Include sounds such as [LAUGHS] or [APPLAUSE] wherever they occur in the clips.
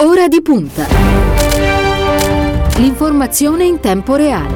Ora di punta. L'informazione in tempo reale.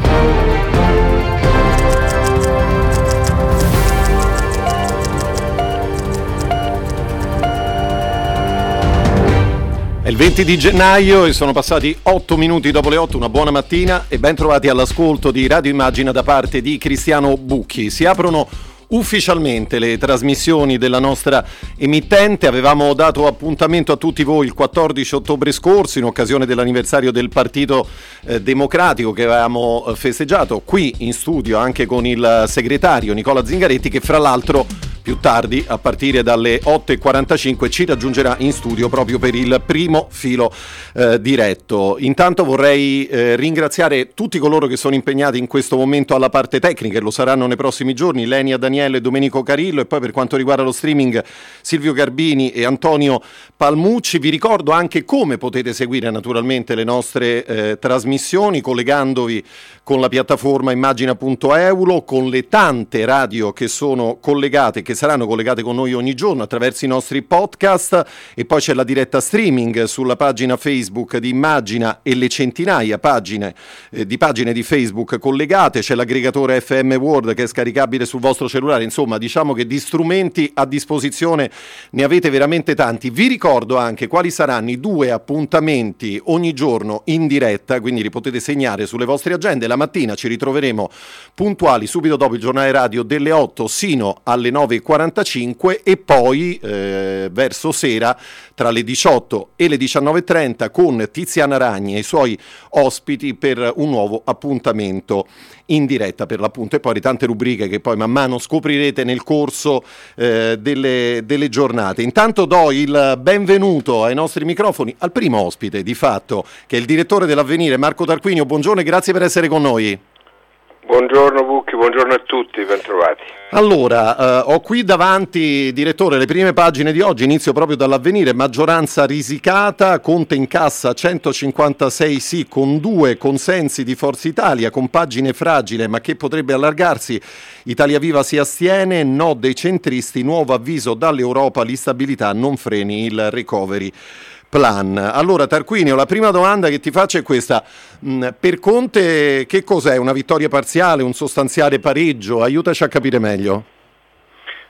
È il 20 di gennaio e sono passati 8 minuti dopo le 8, una buona mattina e ben trovati all'ascolto di Radio Immagina da parte di Cristiano Bucchi. Si aprono ufficialmente le trasmissioni della nostra emittente. Avevamo dato appuntamento a tutti voi il 14 ottobre scorso in occasione dell'anniversario del Partito eh, Democratico che avevamo eh, festeggiato qui in studio anche con il segretario Nicola Zingaretti che fra l'altro più tardi, a partire dalle 8.45, ci raggiungerà in studio proprio per il primo filo eh, diretto. Intanto vorrei eh, ringraziare tutti coloro che sono impegnati in questo momento alla parte tecnica e lo saranno nei prossimi giorni, Lenia Daniele e Domenico Carillo e poi per quanto riguarda lo streaming Silvio Garbini e Antonio Palmucci. Vi ricordo anche come potete seguire naturalmente le nostre eh, trasmissioni collegandovi con la piattaforma immagina.eulo, con le tante radio che sono collegate, che saranno collegate con noi ogni giorno attraverso i nostri podcast. E poi c'è la diretta streaming sulla pagina Facebook di Immagina e le centinaia pagine, eh, di pagine di Facebook collegate, c'è l'aggregatore FM Word che è scaricabile sul vostro cellulare, insomma diciamo che di strumenti a disposizione ne avete veramente tanti. Vi ricordo anche quali saranno i due appuntamenti ogni giorno in diretta, quindi li potete segnare sulle vostre agende la mattina ci ritroveremo puntuali subito dopo il giornale radio delle 8 sino alle 9.45 e poi eh, verso sera tra le 18 e le 19.30 con Tiziana Ragni e i suoi ospiti per un nuovo appuntamento in diretta per l'appunto e poi tante rubriche che poi man mano scoprirete nel corso eh, delle, delle giornate. Intanto do il benvenuto ai nostri microfoni al primo ospite di fatto che è il direttore dell'avvenire Marco Tarquinio. Buongiorno e grazie per essere con noi. Buongiorno Bucchi, buongiorno a tutti, bentrovati. Allora, eh, ho qui davanti, direttore, le prime pagine di oggi, inizio proprio dall'avvenire, maggioranza risicata, Conte in cassa 156 sì con due consensi di Forza Italia, con pagine fragile ma che potrebbe allargarsi, Italia Viva si astiene, no dei centristi, nuovo avviso dall'Europa, l'instabilità non freni il recovery plan. Allora Tarquinio, la prima domanda che ti faccio è questa. Mm, per Conte che cos'è? Una vittoria parziale, un sostanziale pareggio? Aiutaci a capire meglio.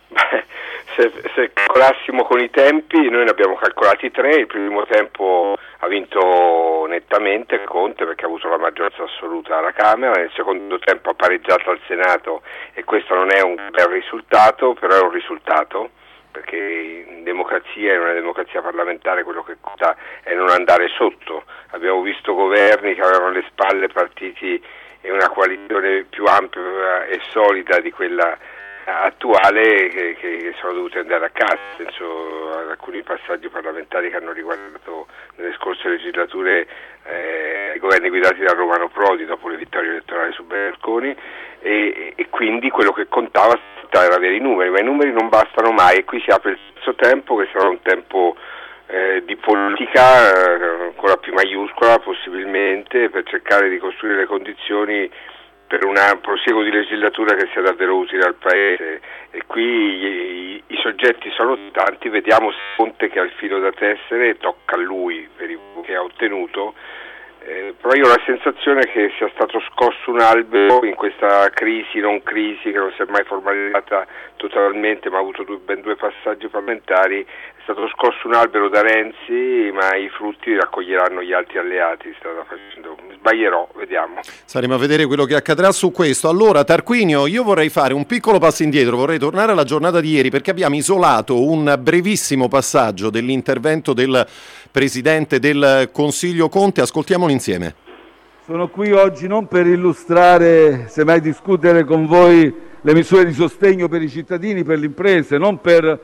Beh, [LAUGHS] se, se calcolassimo con i tempi, noi ne abbiamo calcolati tre, il primo tempo ha vinto nettamente Conte perché ha avuto la maggioranza assoluta alla Camera, nel secondo tempo ha pareggiato al Senato e questo non è un bel risultato, però è un risultato perché in democrazia, in una democrazia parlamentare, quello che conta è non andare sotto. Abbiamo visto governi che avevano alle spalle partiti e una coalizione più ampia e solida di quella attuale che, che, sono dovuti andare a casa, penso ad alcuni passaggi parlamentari che hanno riguardato nelle scorse legislature eh, i governi guidati da Romano Prodi dopo le vittorie elettorali su Berlusconi e, e, quindi quello che contava era avere i numeri, ma i numeri non bastano mai e qui si apre il terzo tempo che sarà un tempo eh, di politica eh, con la P maiuscola possibilmente per cercare di costruire le condizioni per un proseguo di legislatura che sia davvero utile al Paese. E qui i, i, soggetti sono tanti, vediamo se Conte che ha il filo da tessere tocca a lui per il che ha ottenuto eh, però io ho la sensazione che sia stato scosso un albero in questa crisi, non crisi, che non si è mai formalizzata totalmente, ma ha avuto due, ben due passaggi parlamentari, è stato scosso un albero da Renzi, ma i frutti li raccoglieranno gli altri alleati. Sbaglierò, vediamo. Saremo a vedere quello che accadrà su questo. Allora, Tarquinio, io vorrei fare un piccolo passo indietro, vorrei tornare alla giornata di ieri, perché abbiamo isolato un brevissimo passaggio dell'intervento del Presidente del Consiglio Conte. Ascoltiamolo insieme. Sono qui oggi non per illustrare, semmai discutere con voi le misure di sostegno per i cittadini, per le imprese, non per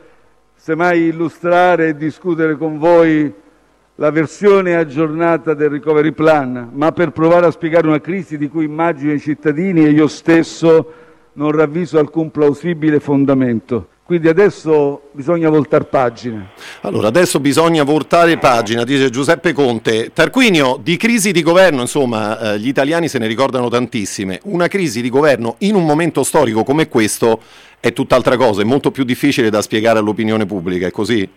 semmai illustrare e discutere con voi la versione aggiornata del recovery plan, ma per provare a spiegare una crisi di cui immagino i cittadini e io stesso non ravviso alcun plausibile fondamento. Quindi adesso bisogna voltare pagina. Allora, adesso bisogna voltare pagina, dice Giuseppe Conte. Tarquinio, di crisi di governo, insomma, eh, gli italiani se ne ricordano tantissime. Una crisi di governo in un momento storico come questo è tutt'altra cosa, è molto più difficile da spiegare all'opinione pubblica, è così?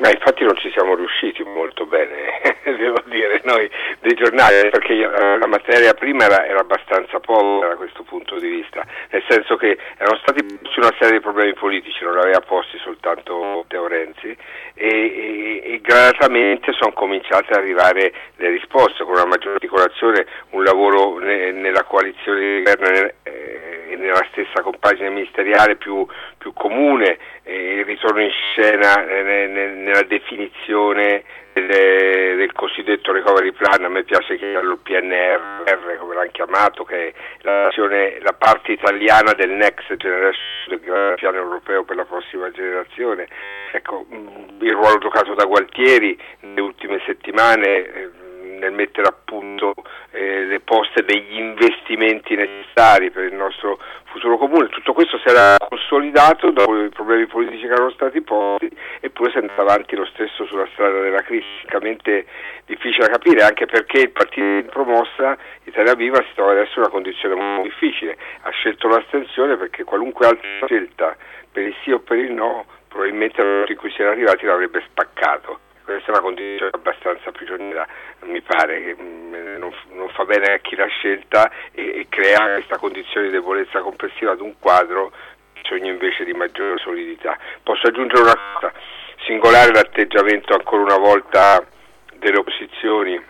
Ma infatti non ci siamo riusciti molto bene, [LAUGHS] devo dire, noi dei giornali, perché la materia prima era, era, abbastanza povera da questo punto di vista, nel senso che erano stati posti una serie di problemi politici, non aveva posti soltanto Teo Renzi, e, e, e gradatamente sono cominciate ad arrivare le risposte, con una maggiore articolazione, un lavoro ne, nella coalizione di governo eh, nella stessa compagine ministeriale più, più comune, il ritorno in scena eh, nella definizione del, del, cosiddetto recovery plan, a me piace chiamarlo PNR, come l'hanno chiamato, che è la, la parte italiana del Next Generation, del piano europeo per la prossima generazione. Ecco, il ruolo giocato da Gualtieri nelle ultime settimane eh, nel mettere a punto eh, le poste degli investimenti necessari per il nostro futuro comune. Tutto questo si era consolidato dopo i problemi politici che erano stati posti eppure si è andato avanti lo stesso sulla strada della crisi, francamente difficile da capire anche perché il partito di promossa Italia Viva si trova adesso in una condizione molto difficile, ha scelto l'astensione perché qualunque altra scelta per il sì o per il no probabilmente al in cui si era arrivati l'avrebbe spaccato questa è una condizione abbastanza prigioniera, mi pare che mm, non, non, fa bene a chi l'ha scelta e, e crea questa condizione di debolezza complessiva ad un quadro bisogno invece di maggiore solidità. Posso aggiungere una cosa, singolare l'atteggiamento ancora una volta delle opposizioni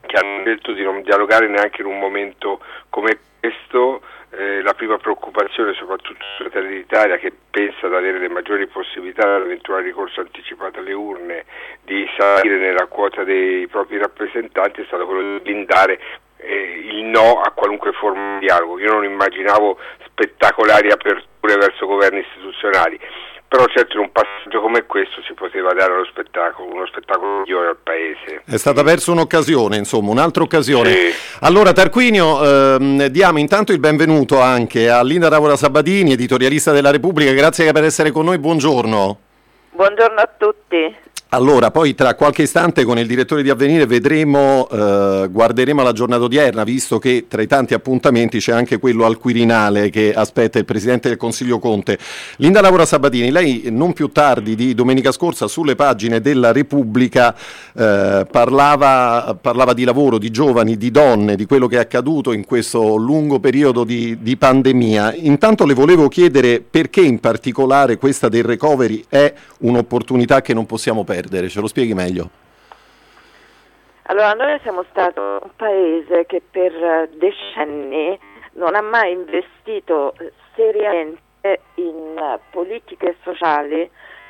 che hanno detto di non dialogare neanche in un momento come questo eh, la prima preoccupazione soprattutto Fratelli d'Italia che pensa di avere le maggiori possibilità dall'eventuale ricorso anticipato alle urne di salire nella quota dei propri rappresentanti è stato quello di blindare eh, il no a qualunque forma di dialogo. Io non immaginavo spettacolari aperture verso governi istituzionali però certo in un passaggio come questo si poteva dare uno spettacolo, uno spettacolo migliore al Paese. È stata persa un'occasione, insomma, un'altra occasione. Sì. Allora Tarquinio, ehm, diamo intanto il benvenuto anche a Linda Tavola Sabatini, editorialista della Repubblica, grazie per essere con noi, buongiorno. Buongiorno a tutti. Allora, poi tra qualche istante con il direttore di Avvenire vedremo, eh, guarderemo la giornata odierna, visto che tra i tanti appuntamenti c'è anche quello al Quirinale che aspetta il Presidente del Consiglio Conte. Linda Laura Sabatini, lei non più tardi di domenica scorsa sulle pagine della Repubblica eh, parlava, parlava, di lavoro, di giovani, di donne, di quello che è accaduto in questo lungo periodo di, di pandemia. Intanto le volevo chiedere perché in particolare questa del recovery è un'opportunità che non possiamo perdere perdere, ce lo spieghi meglio? Allora, noi siamo stati un paese che per decenni non ha mai investito seriamente in politiche sociali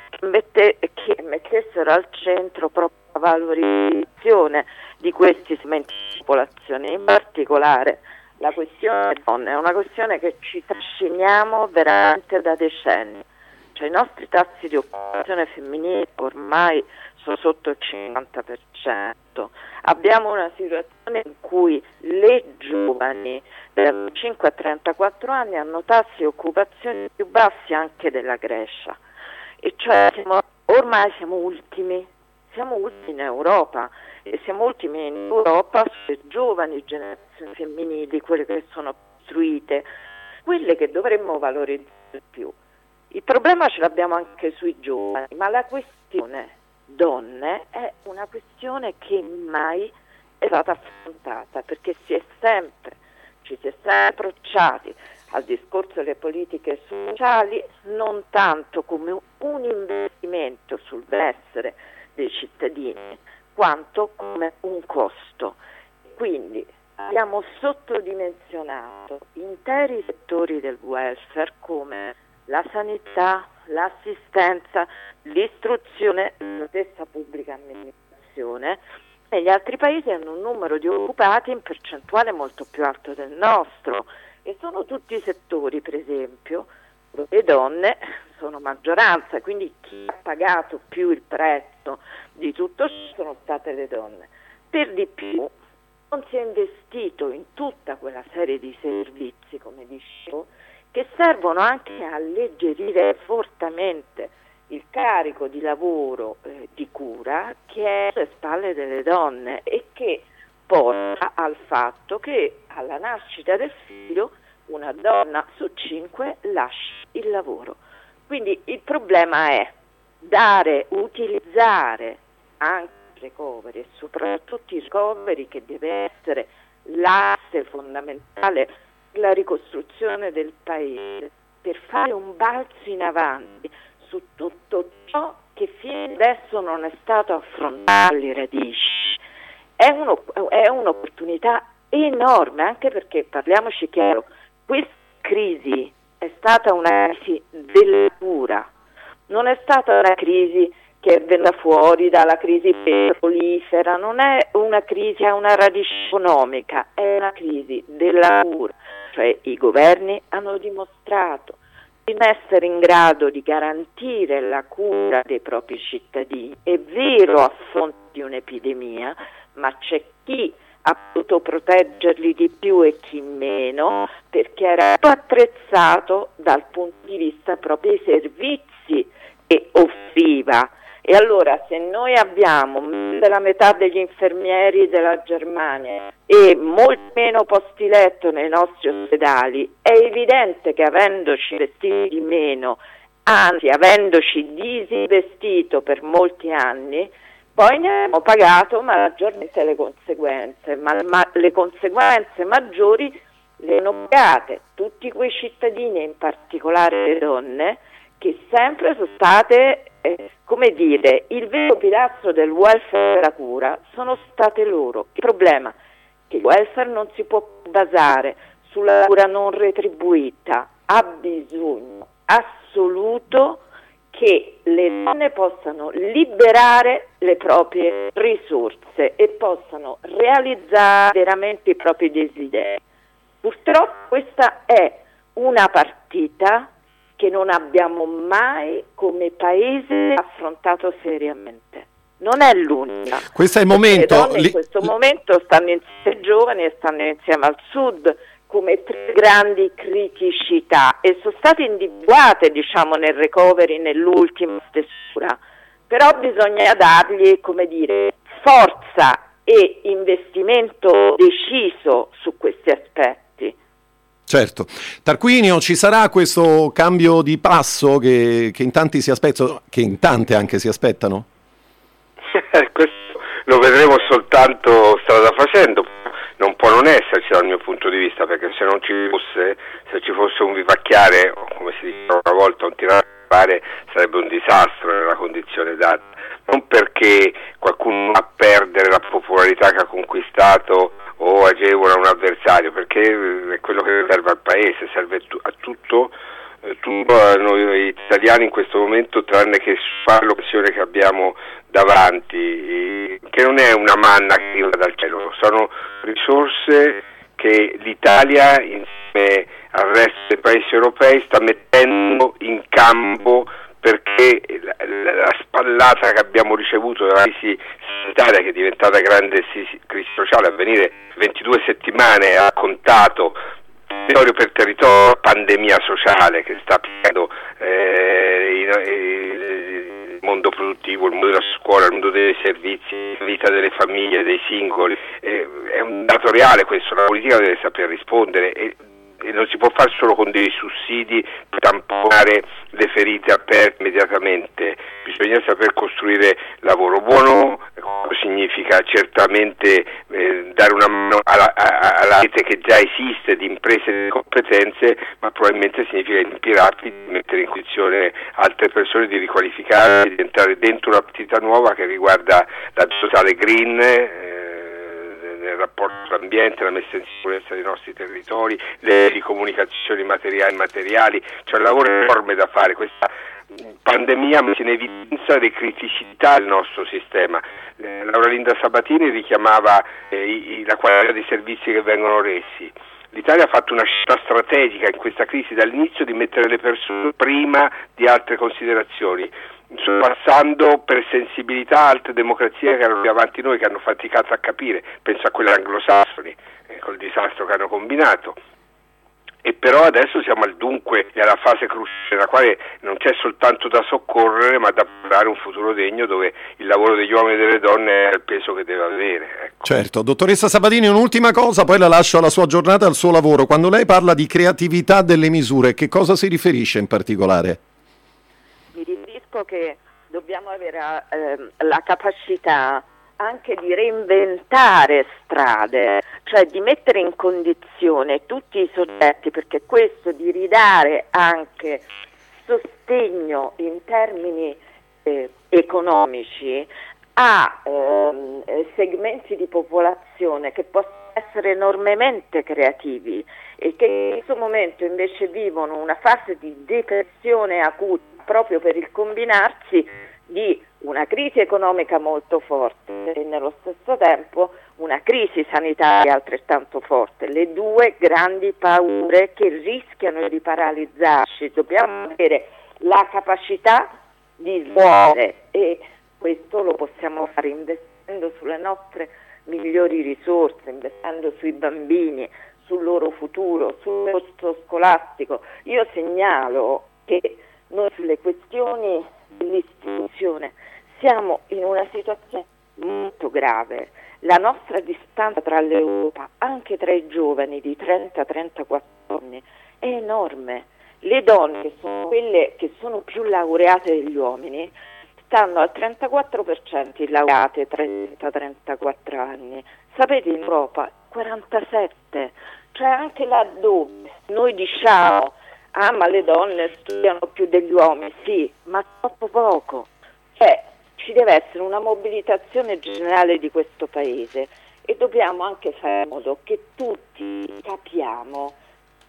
che, mette, che mettessero al centro proprio la valorizzazione di questi segmenti di popolazione, in particolare la questione donne, è una questione che ci trasciniamo veramente da decenni cioè i nostri tassi di occupazione femminile ormai sono sotto il 50%. Abbiamo una situazione in cui le giovani da 5 a 34 anni hanno tassi di occupazione più bassi anche della Grecia. E cioè siamo, ormai siamo ultimi, siamo ultimi in Europa e siamo ultimi in Europa sulle giovani generazioni femminili, quelle che sono costruite, quelle che dovremmo valorizzare più. Il problema ce l'abbiamo anche sui giovani, ma la questione donne è una questione che mai è stata affrontata perché si è sempre, ci si è sempre approcciati al discorso delle politiche sociali non tanto come un investimento sul benessere dei cittadini quanto come un costo. Quindi abbiamo sottodimensionato interi settori del welfare come la sanità, l'assistenza, l'istruzione, la stessa pubblica amministrazione e gli altri paesi hanno un numero di occupati in percentuale molto più alto del nostro e sono tutti settori, per esempio, dove le donne sono maggioranza, quindi chi ha pagato più il prezzo di tutto ciò sono state le donne. Per di più non si è investito in tutta quella serie di servizi, come dicevo, che servono anche a alleggerire fortemente il carico di lavoro eh, di cura che è sulle spalle delle donne e che porta al fatto che alla nascita del figlio una donna su cinque lascia il lavoro. Quindi il problema è dare, utilizzare anche i recovery e soprattutto i recovery che deve essere l'asse fondamentale la ricostruzione del paese, per fare un balzo in avanti su tutto ciò che fino adesso non è stato affrontato alle radici. È, uno, è un'opportunità enorme, anche perché parliamoci chiaro, questa crisi è stata una crisi della cura, non è stata una crisi che è venuta fuori dalla crisi petrolifera, non è una crisi a una radice economica, è una crisi della cura, cioè i governi hanno dimostrato di non essere in grado di garantire la cura dei propri cittadini. È vero a fronte di un'epidemia, ma c'è chi ha potuto proteggerli di più e chi meno, perché era attrezzato dal punto di vista proprio dei servizi che offriva. E allora se noi abbiamo la metà degli infermieri della Germania e molto meno posti letto nei nostri ospedali, è evidente che avendoci vestiti di meno, anzi avendoci disinvestito per molti anni, poi ne abbiamo pagato maggiormente le conseguenze, ma, ma le conseguenze maggiori le hanno pagate tutti quei cittadini, in particolare le donne, che sempre sono state, eh, come dire, il vero pilastro del welfare della cura sono state loro. Il problema è che il welfare non si può basare sulla cura non retribuita, ha bisogno assoluto che le donne possano liberare le proprie risorse e possano realizzare veramente i propri desideri. Purtroppo questa è una partita che non abbiamo mai come paese affrontato seriamente. Non è l'unica. Questo è il momento. Le in questo momento stanno insieme ai giovani e stanno insieme al sud come tre grandi criticità e sono state individuate diciamo, nel recovery nell'ultima stesura, però bisogna dargli come dire, forza e investimento deciso su questi aspetti. Certo. Tarquinio, ci sarà questo cambio di passo che, che in tanti si aspettano, che in tante anche si aspettano? [LAUGHS] questo lo vedremo soltanto strada facendo, non può non esserci dal mio punto di vista, perché se non ci fosse, se ci fosse un vivacchiare, come si dice una volta, un tirare sarebbe un disastro nella condizione data. Non perché qualcuno va a perdere la popolarità che ha conquistato o agevola un avversario, perché è quello che serve al Paese, serve a tutto, eh, tutto noi italiani in questo momento, tranne che fare l'opzione che abbiamo davanti, che non è una manna che arriva dal cielo, sono risorse che l'Italia insieme al resto dei paesi europei sta mettendo in campo perché la, la, spallata che abbiamo ricevuto dalla crisi sanitaria che è diventata grande crisi sociale a venire 22 settimane ha contato territorio per territorio pandemia sociale che sta piegando eh, il mondo produttivo, il mondo della scuola, il mondo dei servizi, la vita delle famiglie, dei singoli. Eh, è un dato reale questo, la politica deve saper rispondere e non si può fare solo con dei sussidi per tamponare le ferite aperte immediatamente, bisogna saper costruire lavoro buono, significa certamente eh, dare una mano alla, alla, rete che già esiste di imprese e di competenze, ma probabilmente significa rapidi mettere in condizione altre persone di riqualificarsi, di entrare dentro una partita nuova che riguarda la totale green. Eh, nel rapporto con l'ambiente, la messa in sicurezza dei nostri territori, le comunicazioni materiali e immateriali, c'è un lavoro enorme da fare. Questa pandemia mette in evidenza le criticità del nostro sistema. Eh, Laura Linda Sabatini richiamava eh, i, la qualità dei servizi che vengono resi. L'Italia ha fatto una scelta strategica in questa crisi dall'inizio di mettere le persone prima di altre considerazioni passando per sensibilità altre democrazie che erano più avanti noi, che hanno faticato a capire, penso a quelle anglosassoni, eh, col disastro che hanno combinato. E però adesso siamo al dunque e alla fase cruciale nella quale non c'è soltanto da soccorrere ma da dare un futuro degno dove il lavoro degli uomini e delle donne è il peso che deve avere. Ecco. Certo, dottoressa Sabatini un'ultima cosa, poi la lascio alla sua giornata al suo lavoro. Quando lei parla di creatività delle misure, che cosa si riferisce in particolare? Capisco che dobbiamo avere eh, la capacità anche di reinventare strade, cioè di mettere in condizione tutti i soggetti, perché questo di ridare anche sostegno in termini eh, economici a ehm, segmenti di popolazione che possono essere enormemente creativi e che in questo momento invece vivono una fase di depressione acuta proprio per il combinarsi di una crisi economica molto forte e nello stesso tempo una crisi sanitaria altrettanto forte, le due grandi paure che rischiano di paralizzarci. Dobbiamo avere la capacità di smuovere e questo lo possiamo fare investendo sulle nostre migliori risorse, investendo sui bambini, sul loro futuro, sul costo scolastico. Io segnalo che noi sulle questioni dell'istituzione siamo in una situazione molto grave. La nostra distanza tra l'Europa, anche tra i giovani di 30-34 anni, è enorme. Le donne, che sono quelle che sono più laureate degli uomini, stanno al 34% laureate 30-34 anni. Sapete in Europa 47, cioè anche laddove noi diciamo ah ma le donne studiano più degli uomini, sì, ma troppo poco. Cioè, ci deve essere una mobilitazione generale di questo paese e dobbiamo anche fare in modo che tutti capiamo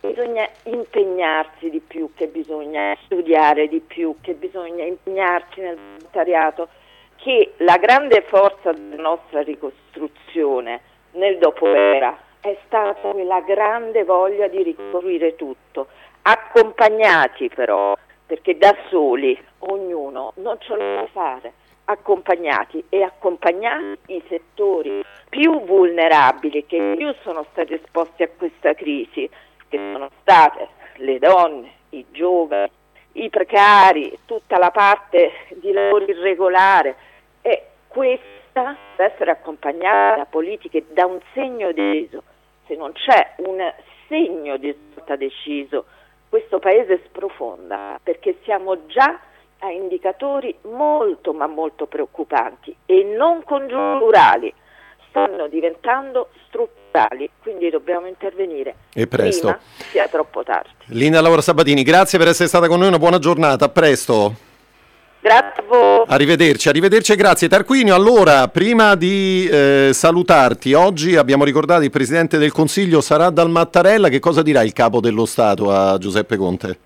che bisogna impegnarsi di più, che bisogna studiare di più, che bisogna impegnarsi nel volontariato, che la grande forza della nostra ricostruzione nel dopoguerra è stata quella grande voglia di ricostruire tutto, accompagnati però, perché da soli ognuno non ce lo può fare, accompagnati e accompagnati i settori più vulnerabili che più sono stati esposti a questa crisi, che sono state le donne, i giovani, i precari, tutta la parte di lavoro irregolare e questa deve essere accompagnata da politiche, da un segno deciso. Se non c'è un segno di svolta deciso, questo paese sprofonda perché siamo già a indicatori molto ma molto preoccupanti e non congiunturali, stanno diventando strutturali, quindi dobbiamo intervenire. E presto. Prima sia troppo tardi. Linda Laura Sabatini, grazie per essere stata con noi, una buona giornata, a presto. Grazie a voi. Arrivederci, arrivederci e grazie. Tarquinio, allora, prima di eh, salutarti, oggi abbiamo ricordato il Presidente del Consiglio sarà dal Mattarella, che cosa dirà il Capo dello Stato a Giuseppe Conte?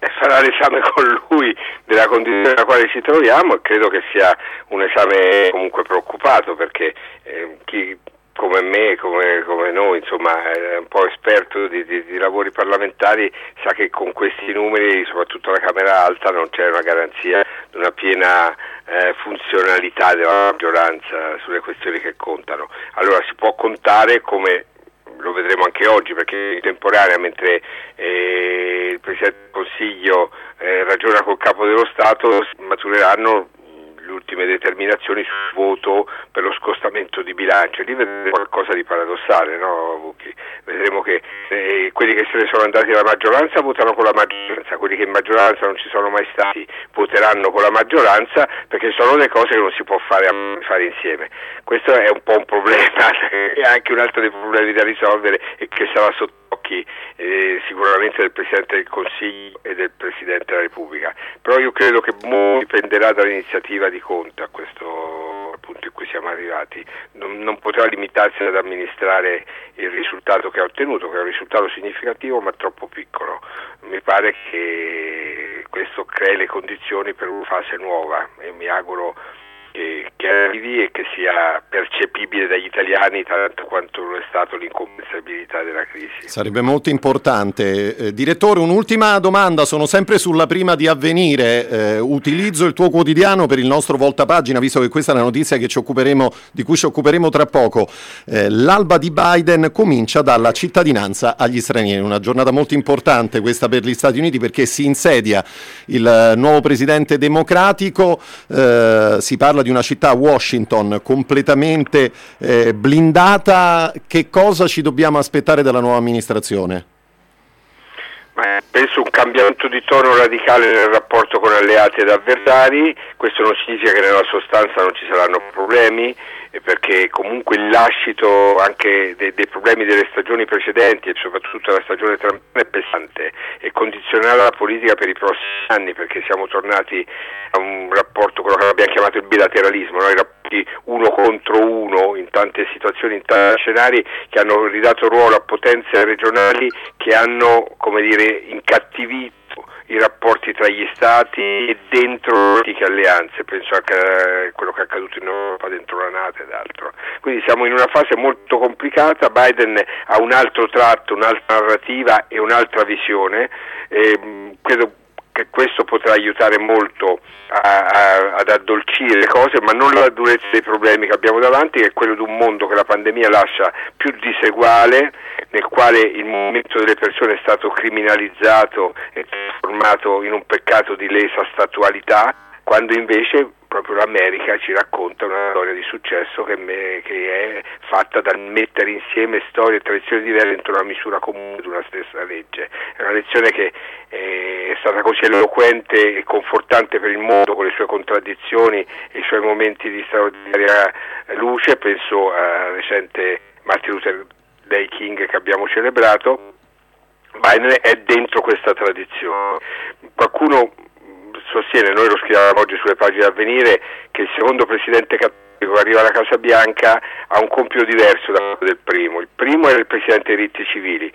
Eh, farà l'esame con lui della condizione nella quale ci troviamo e credo che sia un esame comunque preoccupato perché eh, chi come me, come, come, noi, insomma, è un po' esperto di, di, di, lavori parlamentari, sa che con questi numeri, soprattutto la Camera Alta, non c'è una garanzia di una piena eh, funzionalità della maggioranza sulle questioni che contano. Allora si può contare come lo vedremo anche oggi perché in temporanea mentre eh, il Presidente del Consiglio eh, ragiona col Capo dello Stato matureranno le ultime determinazioni sul voto per lo scostamento di bilancio. Lì vedremo qualcosa di paradossale, no, Bucchi? Vedremo che eh, quelli che se ne sono andati alla maggioranza votano con la maggioranza, quelli che in maggioranza non ci sono mai stati voteranno con la maggioranza perché sono le cose che non si può fare, fare insieme. Questo è un po' un problema [LAUGHS] e anche un altro dei problemi da risolvere e che sarà sotto occhi eh, sicuramente del Presidente del Consiglio e del Presidente della Repubblica. Però io credo che molto dipenderà dall'iniziativa di Conte a questo punto in cui siamo arrivati. Non, non, potrà limitarsi ad amministrare il risultato che ha ottenuto, che è un risultato significativo ma troppo piccolo. Mi pare che questo crei le condizioni per una fase nuova e mi auguro che arrivi e che sia percepibile dagli italiani tanto quanto lo è stato l'incompensabilità della crisi. Sarebbe molto importante. Eh, direttore, un'ultima domanda, sono sempre sulla prima di avvenire. Eh, utilizzo il tuo quotidiano per il nostro voltapagina, visto che questa è la notizia di cui ci occuperemo tra poco. Eh, l'alba di Biden comincia dalla cittadinanza agli stranieri, una giornata molto importante questa per gli Stati Uniti perché si insedia il nuovo presidente democratico, eh, si parla di una città, Washington, completamente eh, blindata, che cosa ci dobbiamo aspettare dalla nuova amministrazione? Ma penso un cambiamento di tono radicale nel rapporto con alleati ed avversari, questo non significa che nella sostanza non ci saranno problemi, perché comunque il lascito anche dei, dei, problemi delle stagioni precedenti e soprattutto della stagione Trump è pesante e condizionerà la politica per i prossimi anni perché siamo tornati a un rapporto, quello che abbiamo chiamato il bilateralismo, no? i rapporti uno contro uno in tante situazioni, in tanti scenari che hanno ridato ruolo a potenze regionali che hanno come dire, incattivito i rapporti tra gli stati e dentro le antiche alleanze, penso anche a quello che è accaduto in Europa dentro la Nato ed altro. Quindi siamo in una fase molto complicata, Biden ha un altro tratto, un'altra narrativa e un'altra visione, e, credo che questo potrà aiutare molto a, a, ad addolcire le cose, ma non la durezza dei problemi che abbiamo davanti, che è quello di un mondo che la pandemia lascia più diseguale, nel quale il movimento delle persone è stato criminalizzato e trasformato in un peccato di lesa statualità, quando invece proprio l'America ci racconta una storia di successo che, me, che, è fatta dal mettere insieme storie e tradizioni diverse dentro una misura comune di una stessa legge. È una lezione che è stata così eloquente e confortante per il mondo con le sue contraddizioni e i suoi momenti di straordinaria luce, penso al recente Martin Luther Day King che abbiamo celebrato. Biden è dentro questa tradizione. Qualcuno sostiene, noi lo scriviamo oggi sulle pagine da avvenire, che il secondo presidente cattolico che arriva alla Casa Bianca ha un compito diverso da quello del primo. Il primo era il presidente dei diritti civili,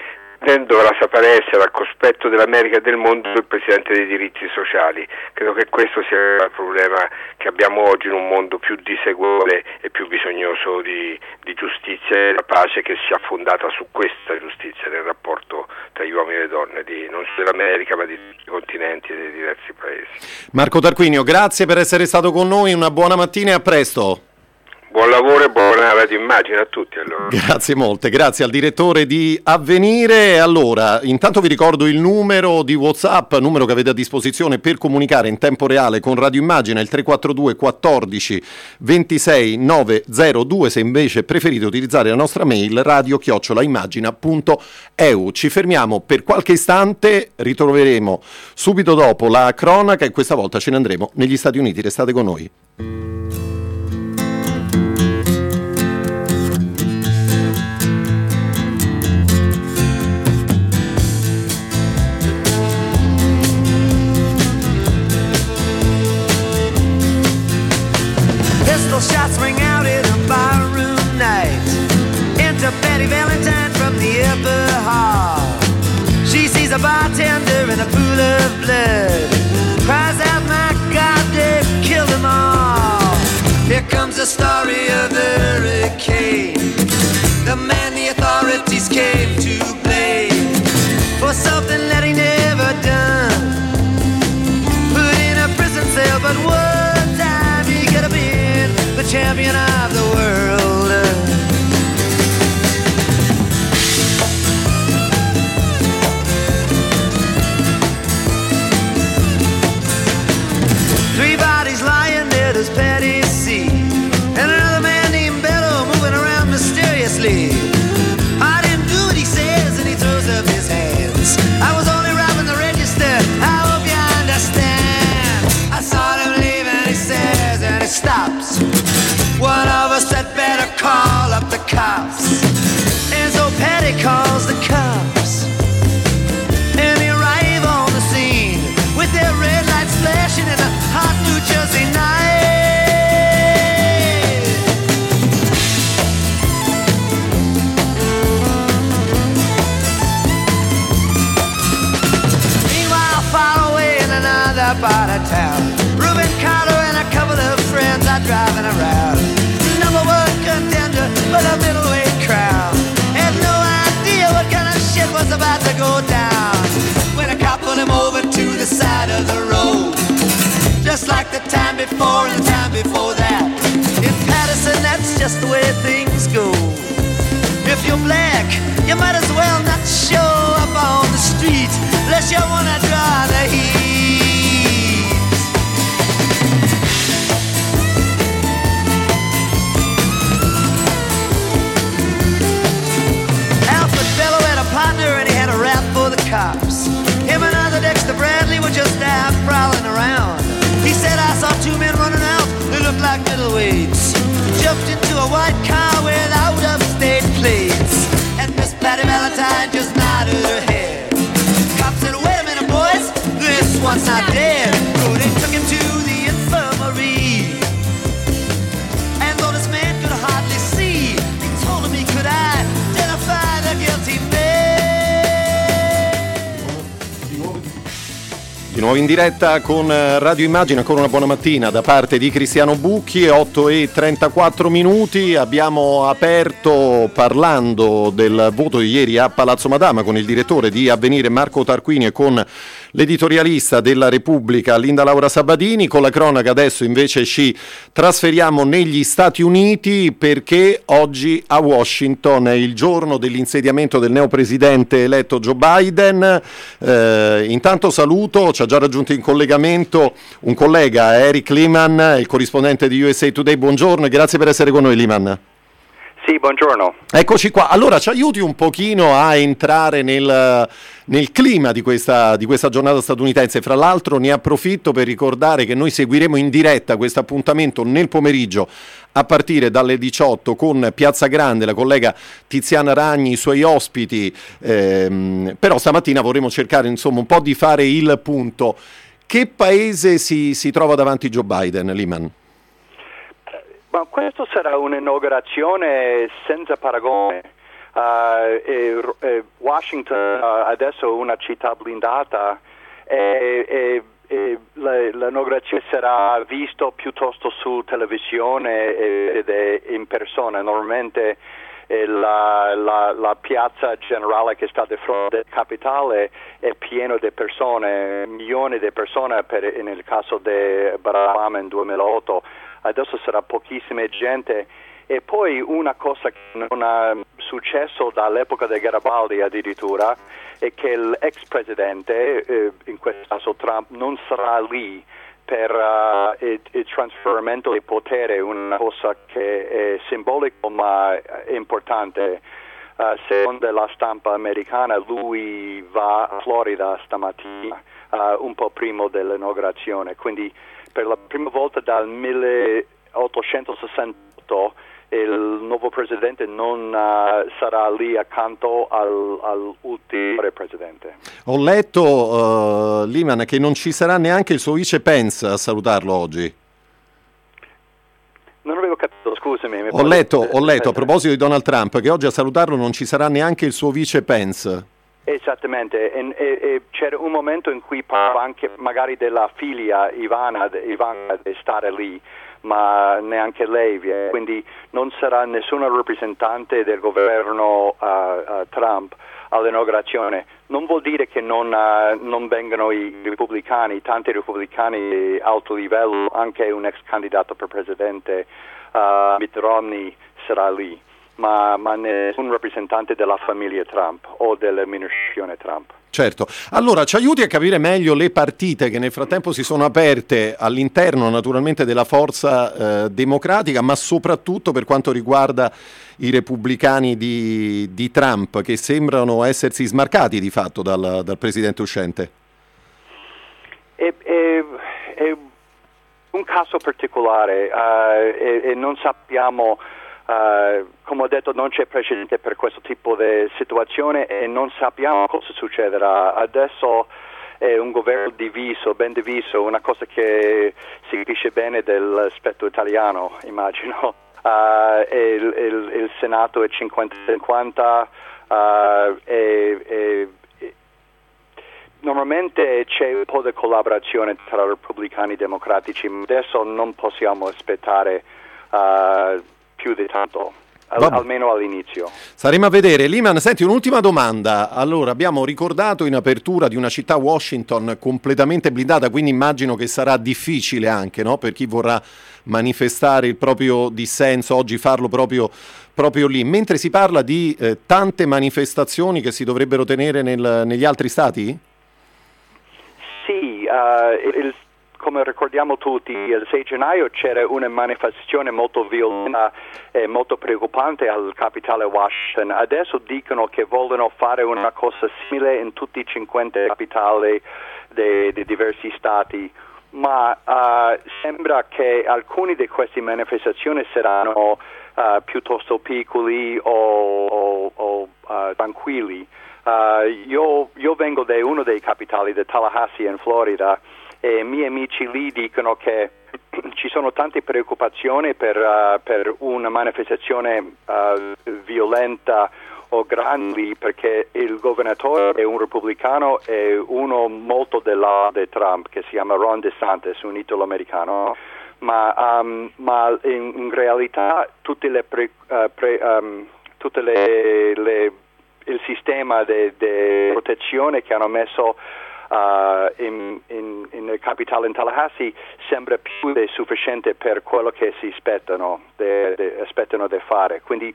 dovrà sapere essere al cospetto dell'America e del mondo il presidente dei diritti sociali. Credo che questo sia il problema che abbiamo oggi in un mondo più diseguale e più bisognoso di, di giustizia e la pace che sia fondata su questa giustizia nel rapporto tra gli uomini e le donne, di, non solo dell'America ma di tutti i continenti e dei diversi paesi. Marco Tarquinio, grazie per essere stato con noi, una buona mattina e a presto. Buon lavoro e buona radioimmagine a tutti. Allora. Grazie molte, grazie al direttore di Avvenire. Allora, intanto vi ricordo il numero di WhatsApp, numero che avete a disposizione per comunicare in tempo reale con Radio Immagine, il 342 14 26 902. Se invece preferite utilizzare la nostra mail radio-immagina.eu. Ci fermiamo per qualche istante, ritroveremo subito dopo la cronaca e questa volta ce ne andremo negli Stati Uniti. Restate con noi. Blood. Cries out, my God, they've killed them all. Here comes the story of the hurricane. The man the authorities came to blame for something side of the road. Just like the time before and the time before that. In Patterson, that's just the way things go. If you're black, you might as well not show up on the street unless you wanna draw the heat. Alfred prowling around. He said, I saw two men running out who looked like middleweights. Jumped into a white car with out of state plates. And Miss Patty Valentine just nodded her head. Cops said, Wait a minute, boys, this one's not dead. Nuovo in diretta con eh, Radio Immagine, ancora una buona mattina da parte di Cristiano Bucchi, 8 e 34 minuti. Abbiamo aperto parlando del voto di ieri a Palazzo Madama con il direttore di Avvenire Marco Tarquini e con l'editorialista della Repubblica Linda Laura Sabadini. Con la cronaca adesso invece ci trasferiamo negli Stati Uniti perché oggi a Washington è il giorno dell'insediamento del neopresidente eletto Joe Biden. Eh, intanto saluto, ci ha già raggiunto in collegamento un collega, Eric Lehman, il corrispondente di USA Today. Buongiorno e grazie per essere con noi Lehman. Sì, buongiorno. Eccoci qua. Allora, ci aiuti un pochino a entrare nel, nel clima di questa, di questa, giornata statunitense. Fra l'altro ne approfitto per ricordare che noi seguiremo in diretta questo appuntamento nel pomeriggio a partire dalle 18 con Piazza Grande, la collega Tiziana Ragni, i suoi ospiti. Ehm, però stamattina vorremmo cercare insomma un po' di fare il punto. Che paese si, si trova davanti Joe Biden, Liman? Ma questo sarà un'inaugurazione senza paragone. Uh, e, Washington uh, adesso è una città blindata e, e, e l'inaugurazione sarà vista piuttosto su televisione ed è in persona. Normalmente la, la, la, piazza generale che sta di fronte al capitale è piena di persone, milioni di persone per, nel caso di Barack Obama nel 2008 adesso sarà pochissima gente. E poi una cosa che non è successo dall'epoca di Garibaldi addirittura è che l'ex presidente, eh, in questo caso Trump, non sarà lì per uh, il, il, trasferimento di potere, una cosa che è simbolica ma importante. Uh, secondo la stampa americana lui va a Florida stamattina, uh, un po' prima dell'inaugurazione, quindi per la prima volta dal 1868 il nuovo presidente non uh, sarà lì accanto al, all'ultimo presidente. Ho letto, uh, Liman, che non ci sarà neanche il suo vice Pence a salutarlo oggi. Non avevo capito, scusami. Ho letto, ho letto a proposito di Donald Trump che oggi a salutarlo non ci sarà neanche il suo vice Pence. Esattamente, e, e, e c'era un momento in cui parlava anche magari della figlia Ivana, Ivana di stare lì, ma neanche lei viene, quindi non sarà nessuna rappresentante del governo uh, uh, Trump all'inaugurazione. Non vuol dire che non, uh, non vengano i repubblicani, tanti repubblicani di alto livello, anche un ex candidato per presidente, Mitt Romney sarà lì ma, ma nessun rappresentante della famiglia Trump o dell'amministrazione Trump. Certo, allora ci aiuti a capire meglio le partite che nel frattempo si sono aperte all'interno naturalmente della forza eh, democratica, ma soprattutto per quanto riguarda i repubblicani di, di Trump che sembrano essersi smarcati di fatto dal, dal presidente uscente. È, è, è, un caso particolare uh, e, e non sappiamo Uh, come ho detto non c'è precedente per questo tipo di situazione e non sappiamo cosa succederà. Adesso è un governo diviso, ben diviso, una cosa che si capisce bene dell'aspetto italiano, immagino. Uh, [LAUGHS] il, il, il, Senato è 50-50 uh, e, e, normalmente c'è un po' di collaborazione tra repubblicani e democratici, adesso non possiamo aspettare più di tanto. Al, almeno all'inizio. Staremo a vedere. Liman, senti un'ultima domanda. Allora, abbiamo ricordato in apertura di una città Washington completamente blindata, quindi immagino che sarà difficile anche no? per chi vorrà manifestare il proprio dissenso, oggi farlo proprio, proprio lì. Mentre si parla di eh, tante manifestazioni che si dovrebbero tenere nel, negli altri stati? Sì, uh, il come ricordiamo tutti, il 6 gennaio c'era una manifestazione molto violenta e molto preoccupante al capitale Washington. Adesso dicono che vogliono fare una cosa simile in tutti i 50 capitali di diversi stati ma uh, sembra che alcune di queste manifestazioni saranno uh, piuttosto piccoli o, o, o uh, tranquilli. Io, io, vengo da uno dei capitali, di Tallahassee in Florida, i miei amici lì dicono che [CLEARS THROAT] ci sono tante preoccupazioni per, uh, per una manifestazione uh, violenta o grandi perché il governatore è un repubblicano e uno molto della di Trump che si chiama Ron DeSantis, un italo-americano, ma, um, ma in, in, realtà le, pre, uh, pre, um, le, le il sistema di protezione che hanno messo uh, in, in, in capitale in Tallahassee sembra più che sufficiente per quello che si aspettano, di fare. Quindi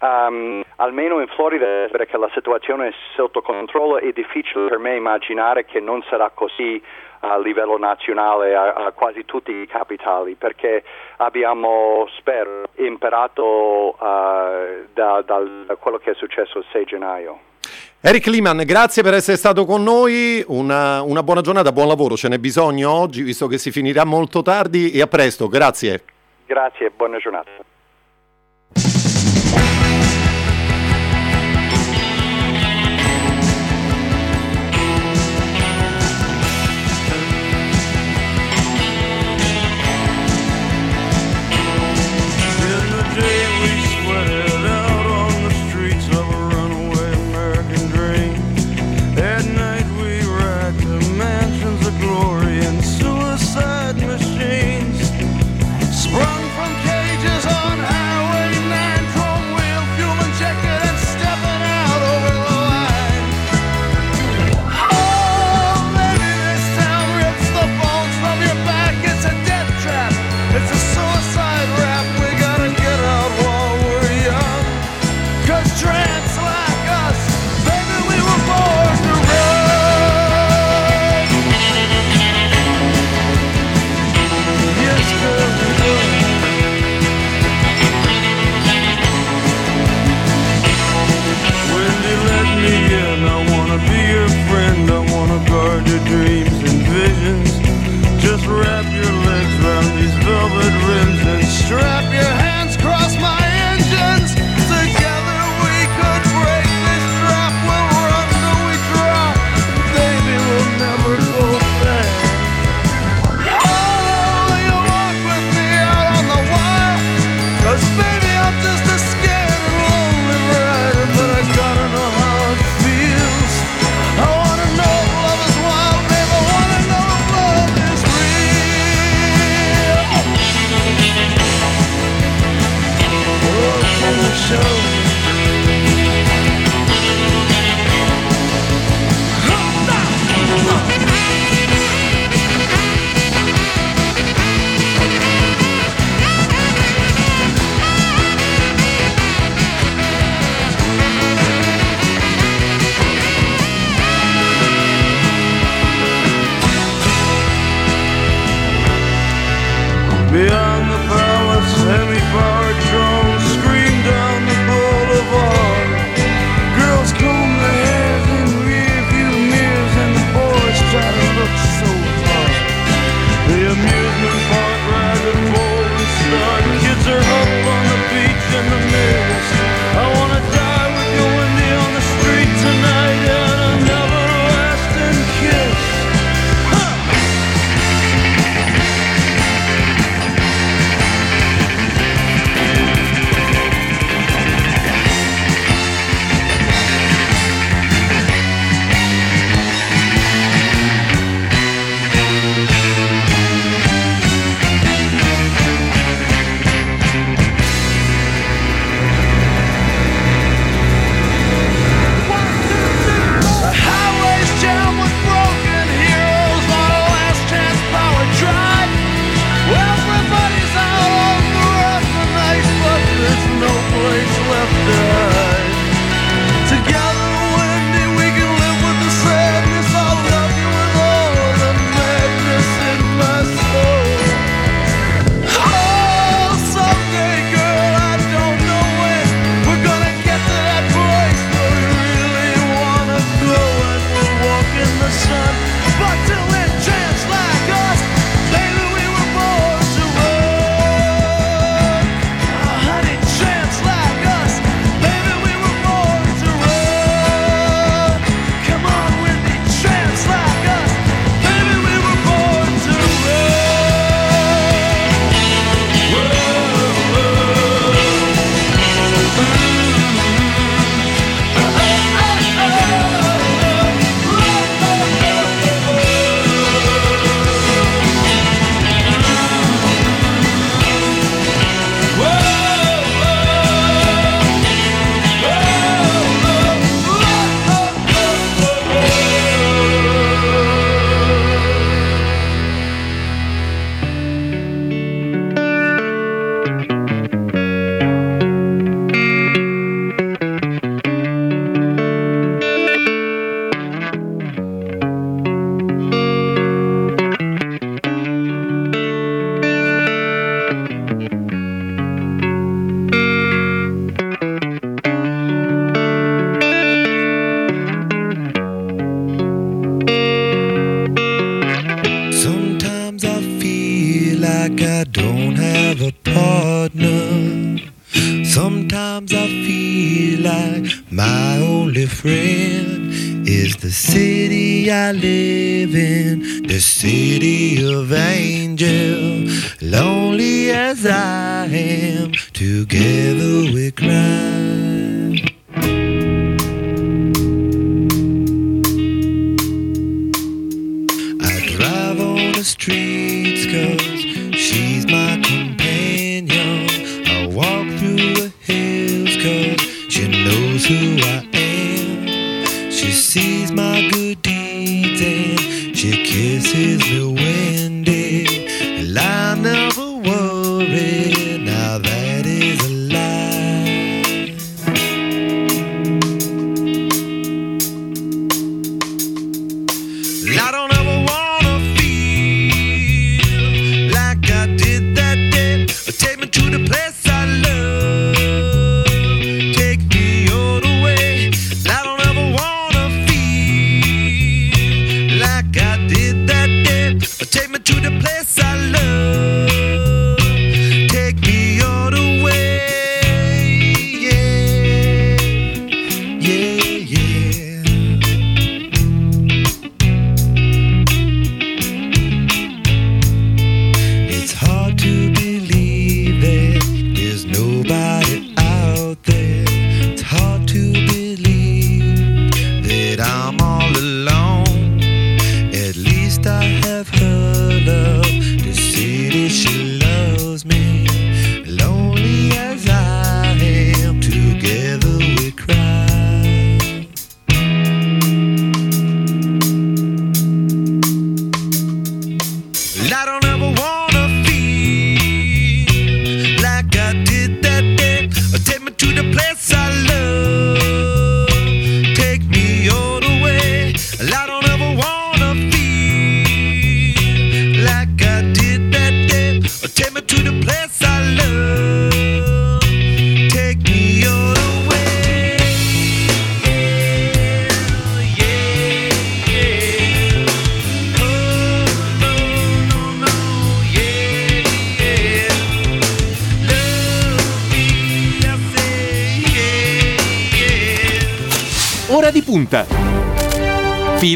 um, almeno in Florida perché la situazione è sotto controllo è difficile per me immaginare che non sarà così a livello nazionale a, a, quasi tutti i capitali perché abbiamo spero imparato uh, da, da quello che è successo il 6 gennaio. Eric Liman, grazie per essere stato con noi, una, una buona giornata, buon lavoro, ce n'è bisogno oggi visto che si finirà molto tardi e a presto, grazie. Grazie, buona giornata.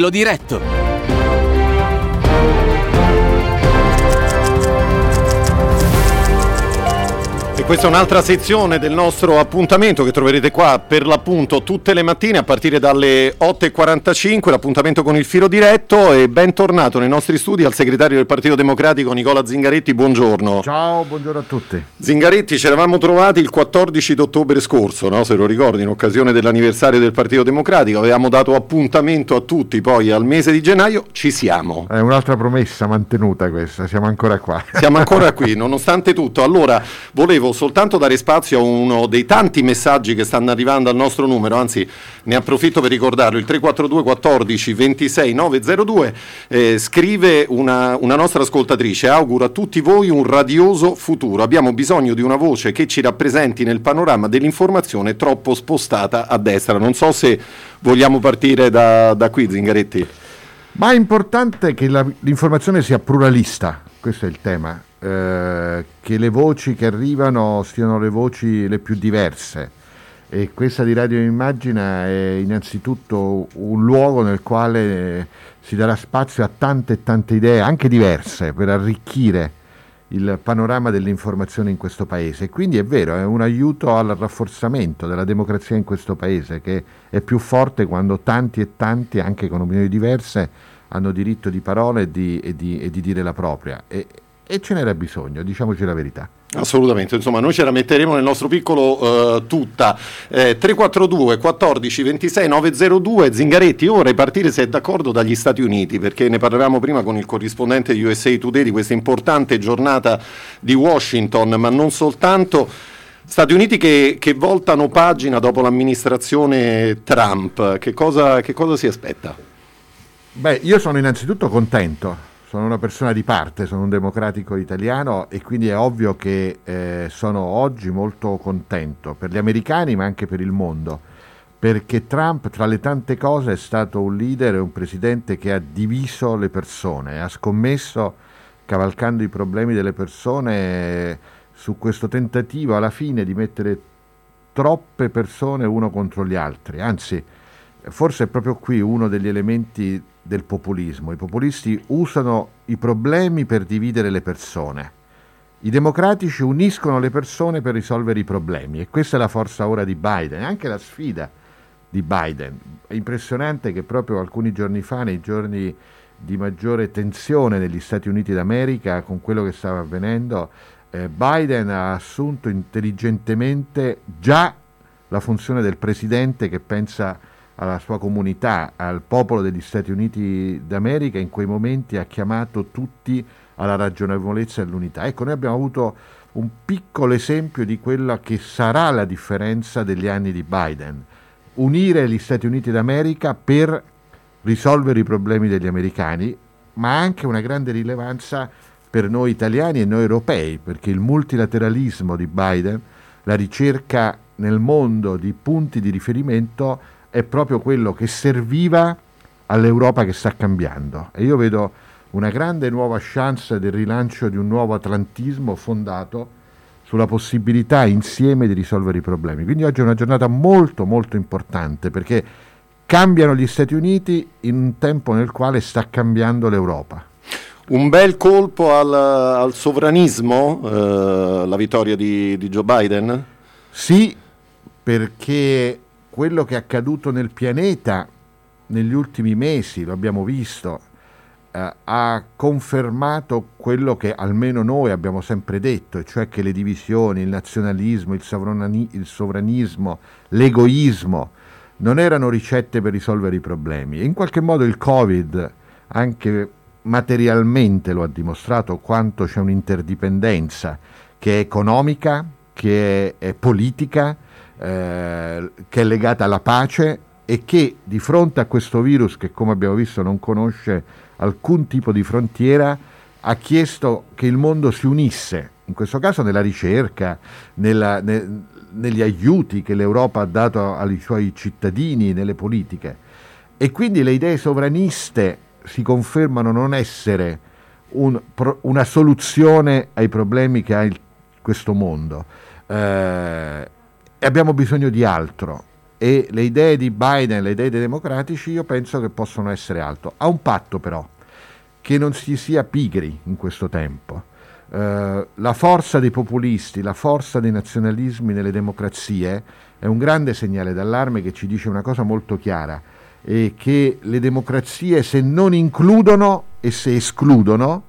Filo diretto. Questa è un'altra sezione del nostro appuntamento che troverete qua per l'appunto tutte le mattine a partire dalle 8.45, l'appuntamento con il filo diretto e bentornato nei nostri studi al segretario del Partito Democratico Nicola Zingaretti, buongiorno. Ciao, buongiorno a tutti. Zingaretti, ci eravamo trovati il 14 d'ottobre scorso, no? se lo ricordi, in occasione dell'anniversario del Partito Democratico, avevamo dato appuntamento a tutti, poi al mese di gennaio ci siamo. È un'altra promessa mantenuta questa, siamo ancora qua. Siamo ancora [LAUGHS] qui, nonostante tutto. Allora, volevo soltanto dare spazio a uno dei tanti messaggi che stanno arrivando al nostro numero, anzi ne approfitto per ricordarlo, il 342 14 26 902, eh, scrive una, una nostra ascoltatrice, auguro a tutti voi un radioso futuro, abbiamo bisogno di una voce che ci rappresenti nel panorama dell'informazione troppo spostata a destra. Non so se vogliamo partire da, da qui, Zingaretti. Ma è importante che la- l'informazione sia pluralista, questo è il tema, eh, che le voci che arrivano siano le voci le più diverse e questa di Radio Immagina è innanzitutto un luogo nel quale eh, si darà spazio a tante e tante idee, anche diverse, per arricchire il panorama dell'informazione in questo paese. Quindi è vero, è un aiuto al rafforzamento della democrazia in questo paese, che è più forte quando tanti e tanti, anche con opinioni diverse, hanno diritto di parola e di, e di- e di dire la propria. E, e ce n'era bisogno, diciamoci la verità. Assolutamente, insomma noi ce la metteremo nel nostro piccolo eh, tutta. Eh, 342 14 26 902 Zingaretti, io vorrei partire se è d'accordo dagli Stati Uniti perché ne parlavamo prima con il corrispondente di USA Today di questa importante giornata di Washington, ma non soltanto. Stati Uniti che, che voltano pagina dopo l'amministrazione Trump, che cosa, che cosa si aspetta? Beh, io sono innanzitutto contento, sono una persona di parte, sono un democratico italiano e quindi è ovvio che eh, sono oggi molto contento per gli americani ma anche per il mondo, perché Trump tra le tante cose è stato un leader e un presidente che ha diviso le persone, ha scommesso cavalcando i problemi delle persone su questo tentativo alla fine di mettere troppe persone uno contro gli altri, anzi forse è proprio qui uno degli elementi del populismo. I populisti usano i problemi per dividere le persone. I democratici uniscono le persone per risolvere i problemi e questa è la forza ora di Biden, anche la sfida di Biden. È impressionante che proprio alcuni giorni fa, nei giorni di maggiore tensione negli Stati Uniti d'America, con quello che stava avvenendo, eh, Biden ha assunto intelligentemente già la funzione del presidente che pensa alla sua comunità, al popolo degli Stati Uniti d'America, in quei momenti ha chiamato tutti alla ragionevolezza e all'unità. Ecco, noi abbiamo avuto un piccolo esempio di quella che sarà la differenza degli anni di Biden. Unire gli Stati Uniti d'America per risolvere i problemi degli americani, ma anche una grande rilevanza per noi italiani e noi europei, perché il multilateralismo di Biden, la ricerca nel mondo di punti di riferimento, è proprio quello che serviva all'Europa che sta cambiando. E io vedo una grande nuova chance del rilancio di un nuovo atlantismo fondato sulla possibilità insieme di risolvere i problemi. Quindi oggi è una giornata molto molto importante perché cambiano gli Stati Uniti in un tempo nel quale sta cambiando l'Europa. Un bel colpo al, al sovranismo, eh, la vittoria di, di Joe Biden? Sì, perché quello che è accaduto nel pianeta negli ultimi mesi, lo abbiamo visto, eh, ha confermato quello che almeno noi abbiamo sempre detto, e cioè che le divisioni, il nazionalismo, il, sovrani- il sovranismo, l'egoismo non erano ricette per risolvere i problemi. E in qualche modo il Covid, anche materialmente, lo ha dimostrato quanto c'è un'interdipendenza che è economica, che è, è politica, eh, che è legata alla pace e che di fronte a questo virus che come abbiamo visto non conosce alcun tipo di frontiera ha chiesto che il mondo si unisse, in questo caso nella ricerca, nella, ne, negli aiuti che l'Europa ha dato ai suoi cittadini, nelle politiche. E quindi le idee sovraniste si confermano non essere un, una soluzione ai problemi che ha il, questo mondo. Eh, e abbiamo bisogno di altro. E le idee di Biden, le idee dei democratici, io penso che possono essere altro. Ha un patto però, che non si sia pigri in questo tempo. Uh, la forza dei populisti, la forza dei nazionalismi nelle democrazie è un grande segnale d'allarme che ci dice una cosa molto chiara, e che le democrazie se non includono e se escludono,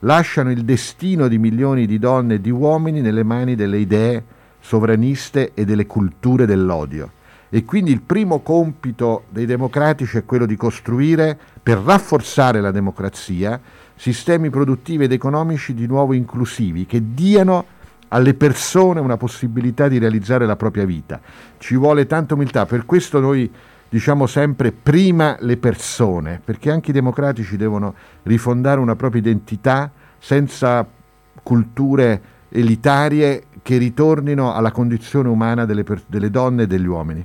lasciano il destino di milioni di donne e di uomini nelle mani delle idee sovraniste e delle culture dell'odio. E quindi il primo compito dei democratici è quello di costruire, per rafforzare la democrazia, sistemi produttivi ed economici di nuovo inclusivi, che diano alle persone una possibilità di realizzare la propria vita. Ci vuole tanta umiltà, per questo noi diciamo sempre prima le persone, perché anche i democratici devono rifondare una propria identità senza culture elitarie che ritornino alla condizione umana delle, delle donne e degli uomini.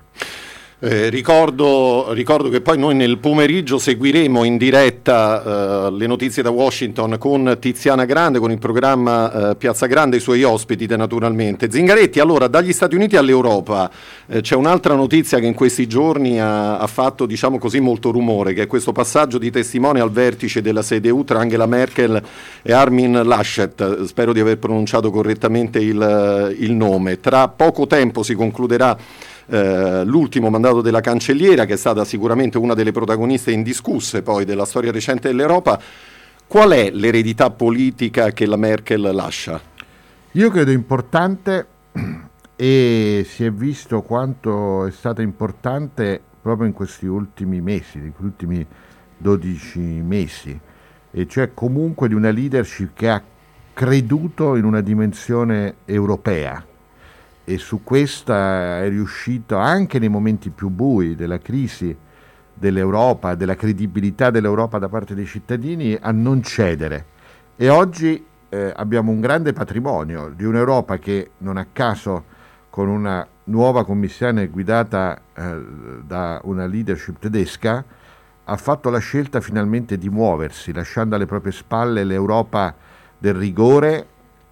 Eh, ricordo, ricordo, che poi noi nel pomeriggio seguiremo in diretta eh, le notizie da Washington con Tiziana Grande, con il programma eh, Piazza Grande e i suoi ospiti naturalmente. Zingaretti, allora dagli Stati Uniti all'Europa eh, c'è un'altra notizia che in questi giorni ha, ha, fatto diciamo così molto rumore, che è questo passaggio di testimone al vertice della CDU tra Angela Merkel e Armin Laschet, spero di aver pronunciato correttamente il, il nome. Tra poco tempo si concluderà eh, l'ultimo mandato della cancelliera, che è stata sicuramente una delle protagoniste indiscusse poi della storia recente dell'Europa. Qual è l'eredità politica che la Merkel lascia? Io credo importante [CLEARS THROAT] e si è visto quanto è stata importante proprio in questi ultimi mesi, negli ultimi 12 mesi, e cioè comunque di una leadership che ha creduto in una dimensione europea, e su questa è riuscito anche nei momenti più bui della crisi dell'Europa, della credibilità dell'Europa da parte dei cittadini, a non cedere. E oggi eh, abbiamo un grande patrimonio di un'Europa che non a caso con una nuova commissione guidata eh, da una leadership tedesca ha fatto la scelta finalmente di muoversi, lasciando alle proprie spalle l'Europa del rigore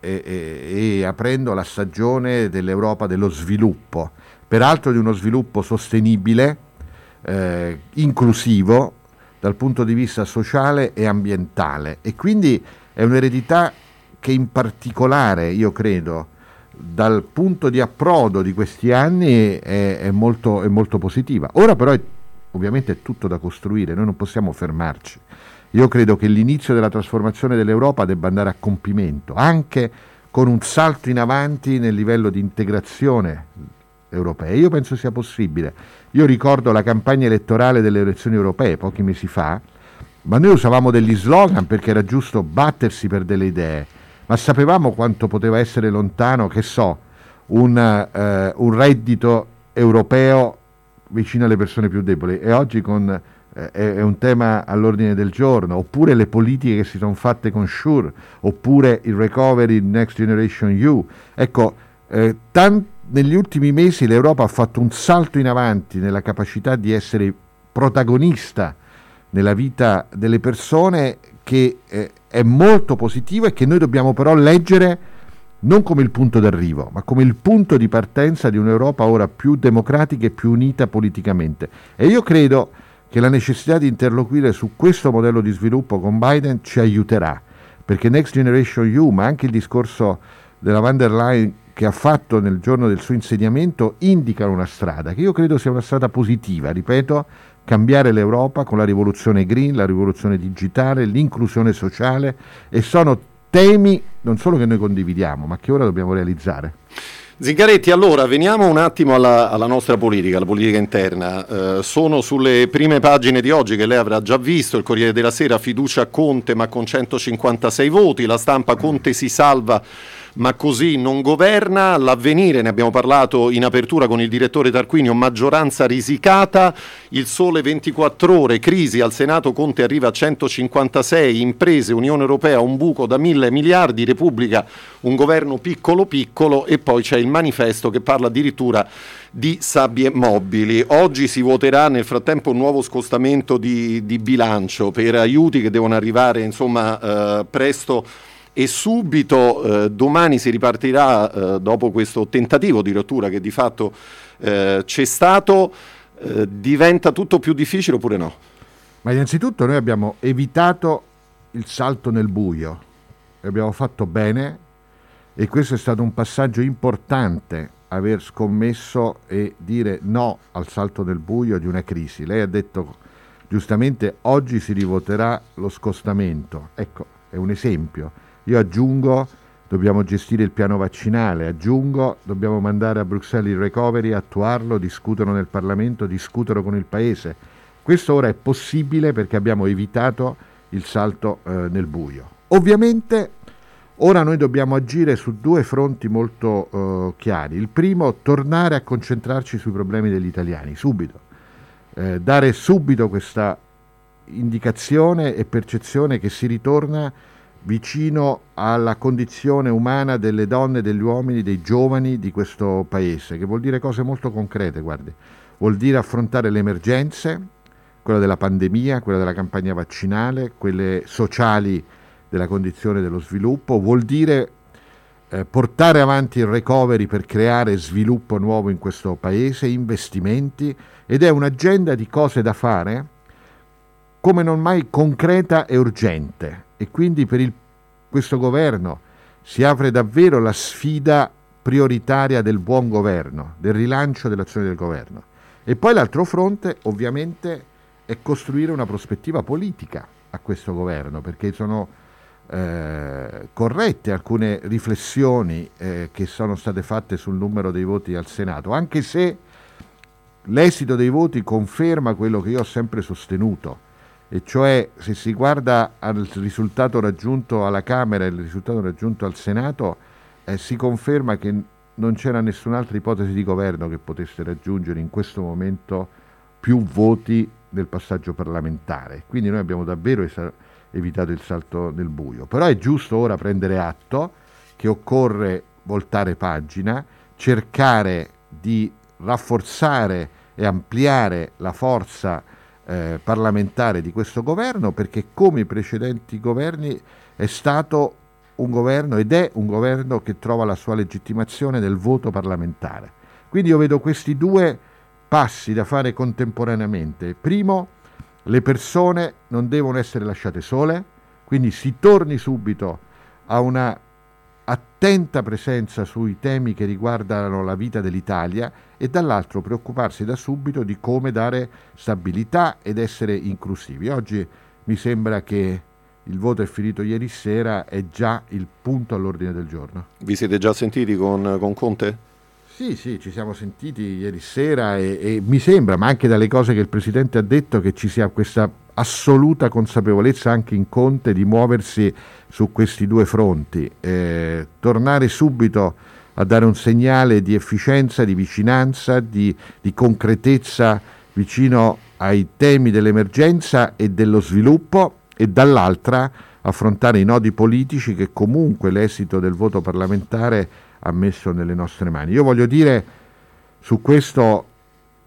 e, e- e aprendo la stagione dell'Europa dello sviluppo, peraltro di uno sviluppo sostenibile, eh, inclusivo dal punto di vista sociale e ambientale e quindi è un'eredità che in particolare, io credo, dal punto di approdo di questi anni è, è molto, è molto positiva. Ora però è, ovviamente è tutto da costruire, noi non possiamo fermarci. Io credo che l'inizio della trasformazione dell'Europa debba andare a compimento, anche con un salto in avanti nel livello di integrazione europea. Io penso sia possibile. Io ricordo la campagna elettorale delle elezioni europee pochi mesi fa, ma noi usavamo degli slogan perché era giusto battersi per delle idee, ma sapevamo quanto poteva essere lontano, che so, un, eh, un reddito europeo vicino alle persone più deboli e oggi con, eh, è, un tema all'ordine del giorno, oppure le politiche che si sono fatte con Sure, oppure il recovery Next Generation EU. Ecco, eh, tan- negli ultimi mesi l'Europa ha fatto un salto in avanti nella capacità di essere protagonista nella vita delle persone che eh, è molto positivo e che noi dobbiamo però leggere non come il punto d'arrivo, ma come il punto di partenza di un'Europa ora più democratica e più unita politicamente. E io credo che la necessità di interloquire su questo modello di sviluppo con Biden ci aiuterà, perché Next Generation EU, ma anche il discorso della van der Leyen che ha fatto nel giorno del suo insediamento, indicano una strada che io credo sia una strada positiva, ripeto, cambiare l'Europa con la rivoluzione green, la rivoluzione digitale, l'inclusione sociale e sono temi non solo che noi condividiamo, ma che ora dobbiamo realizzare. Zingaretti, allora veniamo un attimo alla, alla nostra politica, alla politica interna. Eh, sono sulle prime pagine di oggi che lei avrà già visto, il Corriere della Sera, fiducia a Conte ma con 156 voti, la stampa Conte si salva ma così non governa, l'avvenire, ne abbiamo parlato in apertura con il direttore Tarquinio, maggioranza risicata, il sole 24 ore, crisi al Senato, Conte arriva a 156, imprese, Unione Europea, un buco da mille miliardi, Repubblica, un governo piccolo piccolo e poi c'è il manifesto che parla addirittura di sabbie mobili. Oggi si voterà nel frattempo un nuovo scostamento di, di bilancio per aiuti che devono arrivare insomma eh, presto e subito eh, domani si ripartirà eh, dopo questo tentativo di rottura che di fatto eh, c'è stato, eh, diventa tutto più difficile oppure no? Ma innanzitutto noi abbiamo evitato il salto nel buio, abbiamo fatto bene e questo è stato un passaggio importante aver scommesso e dire no al salto nel buio di una crisi. Lei ha detto giustamente oggi si rivoterà lo scostamento, ecco è un esempio. Io aggiungo dobbiamo gestire il piano vaccinale, aggiungo dobbiamo mandare a Bruxelles il recovery, attuarlo, discuterlo nel Parlamento, discuterlo con il Paese. Questo ora è possibile perché abbiamo evitato il salto eh, nel buio. Ovviamente ora noi dobbiamo agire su due fronti molto eh, chiari. Il primo, tornare a concentrarci sui problemi degli italiani, subito. Eh, dare subito questa indicazione e percezione che si ritorna vicino alla condizione umana delle donne, degli uomini, dei giovani di questo paese, che vuol dire cose molto concrete, guardi. Vuol dire affrontare le emergenze, quella della pandemia, quella della campagna vaccinale, quelle sociali della condizione dello sviluppo, vuol dire eh, portare avanti il recovery per creare sviluppo nuovo in questo paese, investimenti ed è un'agenda di cose da fare come non mai concreta e urgente e quindi per il, questo governo si apre davvero la sfida prioritaria del buon governo, del rilancio dell'azione del governo. E poi l'altro fronte ovviamente è costruire una prospettiva politica a questo governo, perché sono eh, corrette alcune riflessioni eh, che sono state fatte sul numero dei voti al Senato, anche se l'esito dei voti conferma quello che io ho sempre sostenuto, e cioè se si guarda al risultato raggiunto alla Camera e il risultato raggiunto al Senato, eh, si conferma che non c'era nessun'altra ipotesi di governo che potesse raggiungere in questo momento più voti del passaggio parlamentare. Quindi noi abbiamo davvero esa- evitato il salto nel buio. Però è giusto ora prendere atto che occorre voltare pagina, cercare di rafforzare e ampliare la forza eh, parlamentare di questo governo perché come i precedenti governi è stato un governo ed è un governo che trova la sua legittimazione nel voto parlamentare. Quindi io vedo questi due passi da fare contemporaneamente. Primo, le persone non devono essere lasciate sole, quindi si torni subito a una attenta presenza sui temi che riguardano la vita dell'Italia e dall'altro preoccuparsi da subito di come dare stabilità ed essere inclusivi. Oggi mi sembra che il voto è finito ieri sera, è già il punto all'ordine del giorno. Vi siete già sentiti con, con Conte? Sì, sì, ci siamo sentiti ieri sera e, e, mi sembra, ma anche dalle cose che il Presidente ha detto, che ci sia questa assoluta consapevolezza anche in Conte di muoversi su questi due fronti, eh, tornare subito a dare un segnale di efficienza, di vicinanza, di, di concretezza vicino ai temi dell'emergenza e dello sviluppo e dall'altra affrontare i nodi politici che comunque l'esito del voto parlamentare ha messo nelle nostre mani. Io voglio dire su questo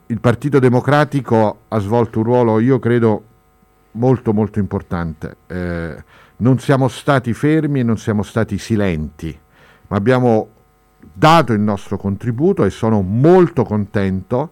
il Partito Democratico ha svolto un ruolo, io credo, molto molto importante. Eh, non siamo stati fermi e non siamo stati silenti, ma abbiamo dato il nostro contributo e sono molto contento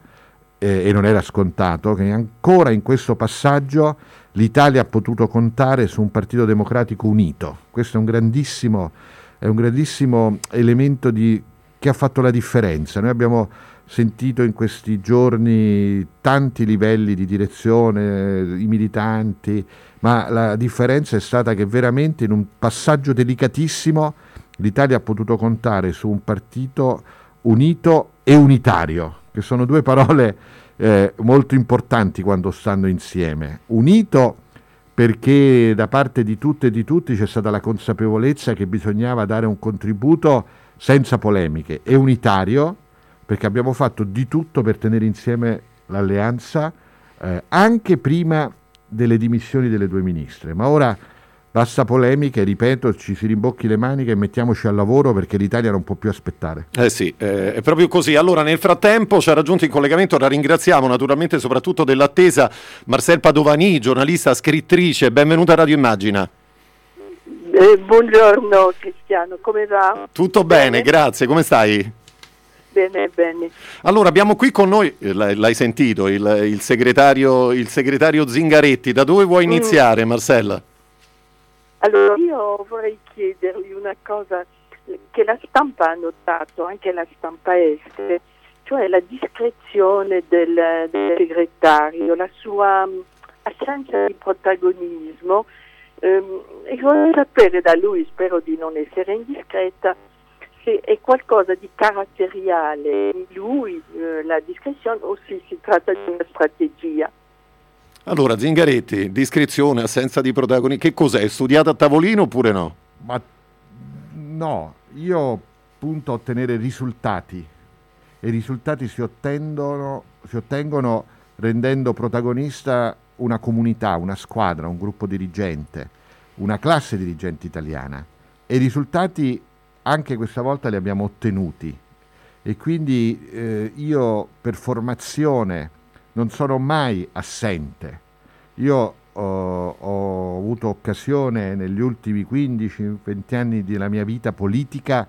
eh, e non era scontato che ancora in questo passaggio l'Italia ha potuto contare su un Partito Democratico unito. Questo è un grandissimo è un grandissimo elemento di, che ha fatto la differenza. Noi abbiamo sentito in questi giorni tanti livelli di direzione, i militanti, ma la differenza è stata che veramente in un passaggio delicatissimo l'Italia ha potuto contare su un partito unito e unitario, che sono due parole eh, molto importanti quando stanno insieme. Unito perché da parte di tutte e di tutti c'è stata la consapevolezza che bisognava dare un contributo senza polemiche e unitario, perché abbiamo fatto di tutto per tenere insieme l'alleanza eh, anche prima delle dimissioni delle due ministre. Ma ora Basta polemiche, ripeto, ci si rimbocchi le maniche e mettiamoci al lavoro perché l'Italia non può più aspettare. Eh sì, eh, è proprio così. Allora, nel frattempo ci ha raggiunto in collegamento, la ringraziamo naturalmente soprattutto dell'attesa, Marcel Padovani, giornalista, scrittrice. Benvenuta a Radio Immagina. Eh, buongiorno Cristiano, come va? Tutto bene, bene, grazie, come stai? Bene, bene. Allora, abbiamo qui con noi, eh, l'hai sentito, il, il, segretario, il segretario, Zingaretti. Da dove vuoi mm. iniziare, mm. Marcella? Allora io vorrei chiedergli una cosa che la stampa ha notato, anche la stampa estere, cioè la discrezione del, del segretario, la sua mm, assenza di protagonismo. Ehm, e vorrei sapere da lui, spero di non essere indiscreta, se è qualcosa di caratteriale in lui, eh, la discrezione, o se si tratta di una strategia. Allora, Zingaretti, discrezione, assenza di protagonisti, che cos'è? Studiato a tavolino oppure no? Ma no, io punto a ottenere risultati e i risultati si ottengono, si ottengono rendendo protagonista una comunità, una squadra, un gruppo dirigente, una classe dirigente italiana e i risultati anche questa volta li abbiamo ottenuti e quindi eh, io per formazione non sono mai assente. Io ho, ho avuto occasione negli ultimi 15-20 anni della mia vita politica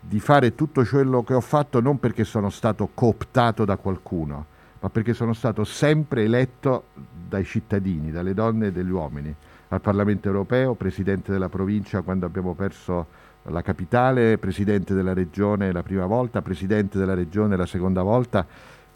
di fare tutto quello che ho fatto non perché sono stato cooptato da qualcuno, ma perché sono stato sempre eletto dai cittadini, dalle donne e dagli uomini. Al Parlamento europeo, presidente della provincia quando abbiamo perso la capitale, presidente della regione la prima volta, presidente della regione la seconda volta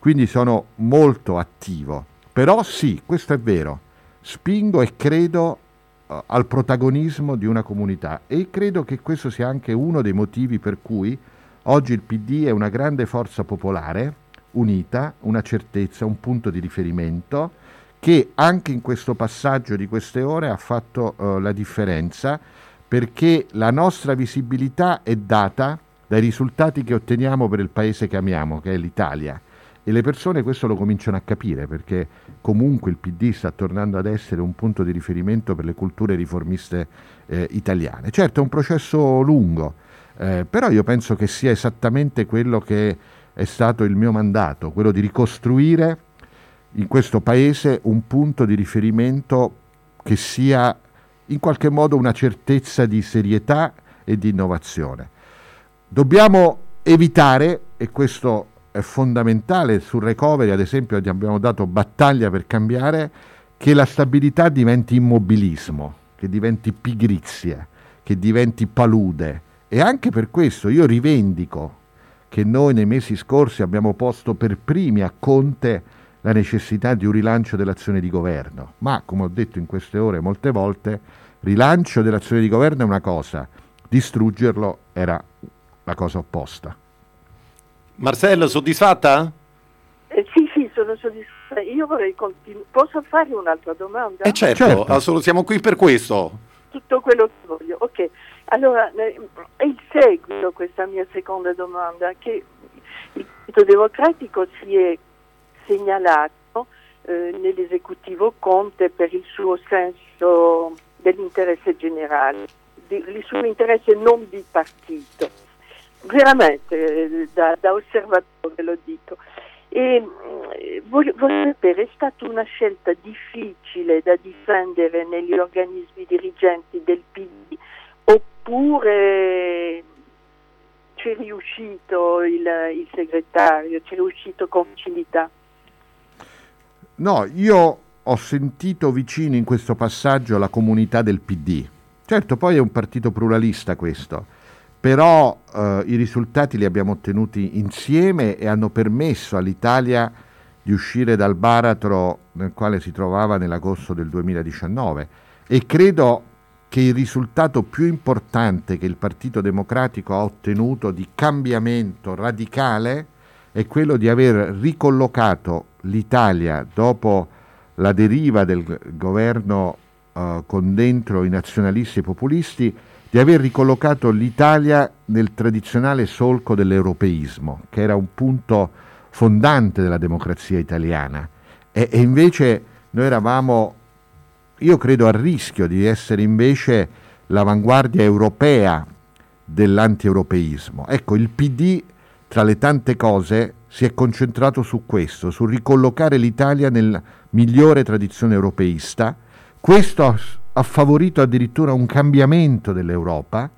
quindi sono molto attivo. Però sì, questo è vero, spingo e credo uh, al protagonismo di una comunità e credo che questo sia anche uno dei motivi per cui oggi il PD è una grande forza popolare, unita, una certezza, un punto di riferimento che anche in questo passaggio di queste ore ha fatto uh, la differenza perché la nostra visibilità è data dai risultati che otteniamo per il paese che amiamo, che è l'Italia e le persone questo lo cominciano a capire perché comunque il PD sta tornando ad essere un punto di riferimento per le culture riformiste eh, italiane. Certo è un processo lungo, eh, però io penso che sia esattamente quello che è stato il mio mandato, quello di ricostruire in questo paese un punto di riferimento che sia in qualche modo una certezza di serietà e di innovazione. Dobbiamo evitare, e questo è fondamentale, sul recovery ad esempio abbiamo dato battaglia per cambiare, che la stabilità diventi immobilismo, che diventi pigrizia, che diventi palude. E anche per questo io rivendico che noi nei mesi scorsi abbiamo posto per primi a Conte la necessità di un rilancio dell'azione di governo. Ma, come ho detto in queste ore molte volte, rilancio dell'azione di governo è una cosa, distruggerlo era la cosa opposta. Marcella, soddisfatta? Eh, sì, sì, sono soddisfatta. Io vorrei continuare. Posso fare un'altra domanda? Eh certo, Certo. assolut- siamo qui per questo. Tutto quello che voglio. Ok, allora è il seguito questa mia seconda domanda, che il Partito Democratico si è segnalato eh, nell'esecutivo Conte per il suo senso dell'interesse generale, di- il suo interesse non di partito, veramente eh, da, da osservatore lo dico. E mm, voglio, voglio sapere, è stata una scelta difficile da difendere negli organismi dirigenti del PD oppure ci è riuscito il, il segretario, ci è riuscito con facilità? No, io ho sentito vicino in questo passaggio la comunità del PD. Certo, poi è un partito pluralista questo, però eh, i risultati li abbiamo ottenuti insieme e hanno permesso all'Italia di uscire dal baratro nel quale si trovava nell'agosto del 2019 e credo che il risultato più importante che il Partito Democratico ha ottenuto di cambiamento radicale è quello di aver ricollocato l'Italia dopo la deriva del governo eh, con dentro i nazionalisti e i populisti, di aver ricollocato l'Italia nel tradizionale solco dell'europeismo, che era un punto fondante della democrazia italiana. E, e invece noi eravamo, io credo, a rischio di essere invece l'avanguardia europea dell'antieuropeismo. Ecco, il PD, tra le tante cose, si è concentrato su questo, su ricollocare l'Italia nella migliore tradizione europeista. Questo ha, favorito addirittura un cambiamento dell'Europa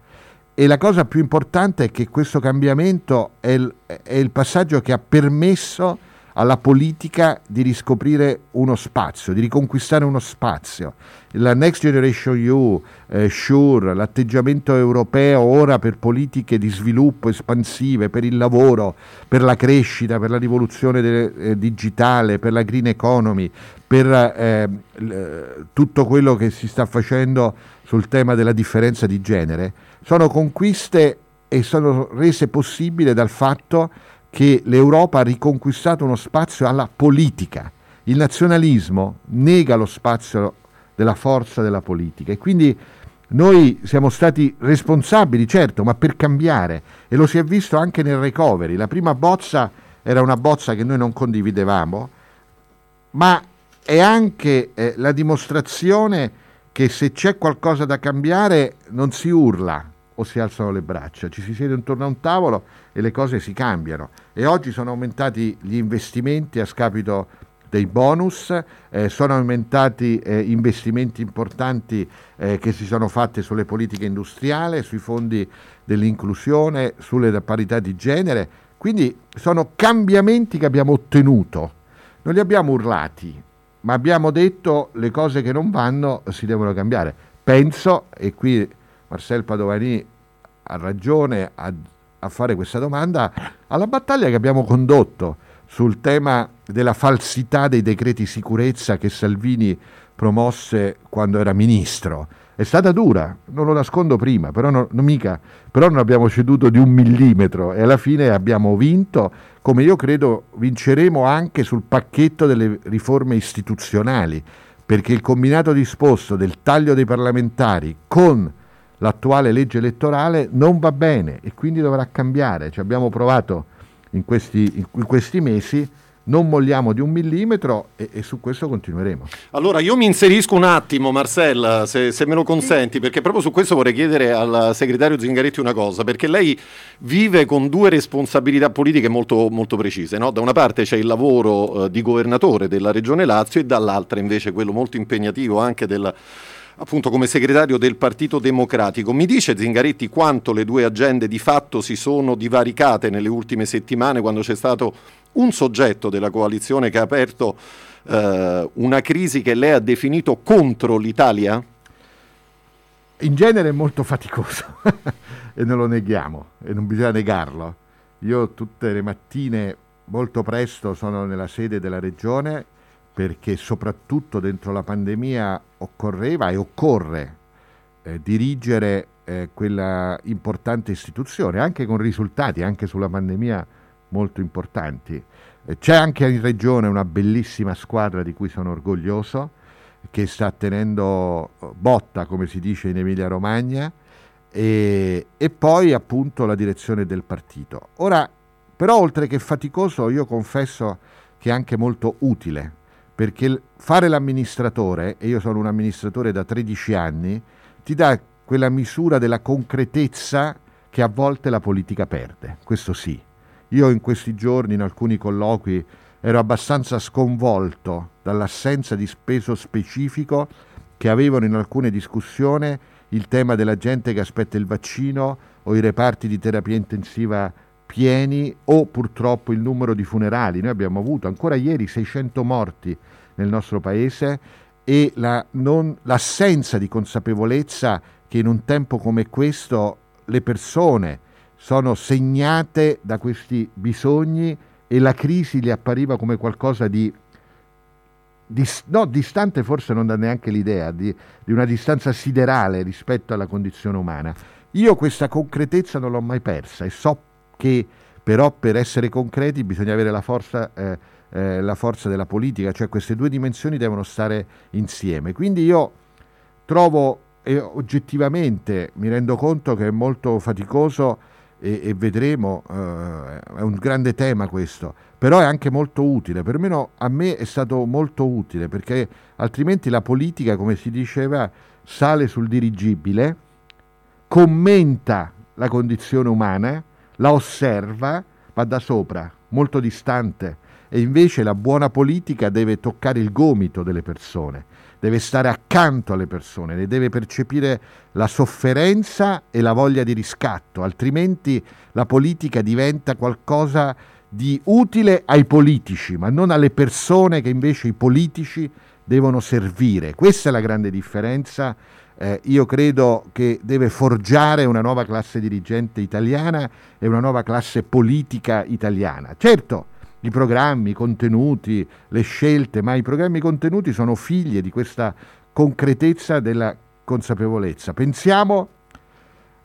e la cosa più importante è che questo cambiamento è il, è il passaggio che ha permesso alla politica di riscoprire uno spazio, di riconquistare uno spazio. La Next Generation EU, eh, SURE, l'atteggiamento europeo ora per politiche di sviluppo espansive, per il lavoro, per la crescita, per la rivoluzione de- eh, digitale, per la green economy, per eh, l- tutto quello che si sta facendo sul tema della differenza di genere, sono conquiste e sono rese possibili dal fatto che l'Europa ha riconquistato uno spazio alla politica. Il nazionalismo nega lo spazio della forza della politica e quindi noi siamo stati responsabili, certo, ma per cambiare e lo si è visto anche nel recovery. La prima bozza era una bozza che noi non condividevamo, ma è anche eh, la dimostrazione che se c'è qualcosa da cambiare non si urla o si alzano le braccia, ci si siede intorno a un tavolo e le cose si cambiano. E oggi sono aumentati gli investimenti a scapito dei bonus, eh, sono aumentati eh, investimenti importanti eh, che si sono fatti sulle politiche industriali, sui fondi dell'inclusione, sulle parità di genere, quindi sono cambiamenti che abbiamo ottenuto. Non li abbiamo urlati, ma abbiamo detto le cose che non vanno si devono cambiare. Penso, e qui Marcel Padovani ha ragione a, a fare questa domanda, alla battaglia che abbiamo condotto sul tema della falsità dei decreti sicurezza che Salvini promosse quando era ministro. È stata dura, non lo nascondo prima, però non, non mica, però non abbiamo ceduto di un millimetro e alla fine abbiamo vinto, come io credo vinceremo anche sul pacchetto delle riforme istituzionali, perché il combinato disposto del taglio dei parlamentari con l'attuale legge elettorale non va bene e quindi dovrà cambiare. Ci abbiamo provato in questi, in questi mesi, non molliamo di un millimetro e, e, su questo continueremo. Allora io mi inserisco un attimo, Marcella, se, se, me lo consenti, perché proprio su questo vorrei chiedere al segretario Zingaretti una cosa, perché lei vive con due responsabilità politiche molto, molto precise. No? Da una parte c'è il lavoro eh, di governatore della Regione Lazio e dall'altra invece quello molto impegnativo anche del appunto come segretario del Partito Democratico. Mi dice Zingaretti quanto le due agende di fatto si sono divaricate nelle ultime settimane quando c'è stato un soggetto della coalizione che ha aperto eh, una crisi che lei ha definito contro l'Italia? In genere è molto faticoso [LAUGHS] e non lo neghiamo e non bisogna negarlo. Io tutte le mattine molto presto sono nella sede della regione perché soprattutto dentro la pandemia occorreva e occorre eh, dirigere eh, quella importante istituzione, anche con risultati, anche sulla pandemia molto importanti. Eh, c'è anche in regione una bellissima squadra di cui sono orgoglioso, che sta tenendo botta, come si dice in Emilia Romagna, e, e poi appunto la direzione del partito. Ora, però oltre che faticoso, io confesso che è anche molto utile perché fare l'amministratore, e io sono un amministratore da 13 anni, ti dà quella misura della concretezza che a volte la politica perde, questo sì. Io in questi giorni, in alcuni colloqui, ero abbastanza sconvolto dall'assenza di speso specifico che avevano in alcune discussioni il tema della gente che aspetta il vaccino o i reparti di terapia intensiva pieni o purtroppo il numero di funerali. Noi abbiamo avuto ancora ieri 600 morti nel nostro paese e la non, l'assenza di consapevolezza che in un tempo come questo le persone sono segnate da questi bisogni e la crisi gli appariva come qualcosa di, di no, distante forse non dà neanche l'idea, di, di una distanza siderale rispetto alla condizione umana. Io questa concretezza non l'ho mai persa e so che però per essere concreti bisogna avere la forza, eh, eh, la forza della politica, cioè queste due dimensioni devono stare insieme. Quindi io trovo e oggettivamente mi rendo conto che è molto faticoso e, e vedremo, eh, è un grande tema questo, però è anche molto utile, perlomeno a me è stato molto utile perché altrimenti la politica, come si diceva, sale sul dirigibile, commenta la condizione umana, la osserva, va da sopra, molto distante e invece la buona politica deve toccare il gomito delle persone, deve stare accanto alle persone, ne deve percepire la sofferenza e la voglia di riscatto, altrimenti la politica diventa qualcosa di utile ai politici, ma non alle persone che invece i politici devono servire. Questa è la grande differenza eh, io credo che deve forgiare una nuova classe dirigente italiana e una nuova classe politica italiana. Certo, i programmi, i contenuti, le scelte, ma i programmi contenuti sono figlie di questa concretezza della consapevolezza. Pensiamo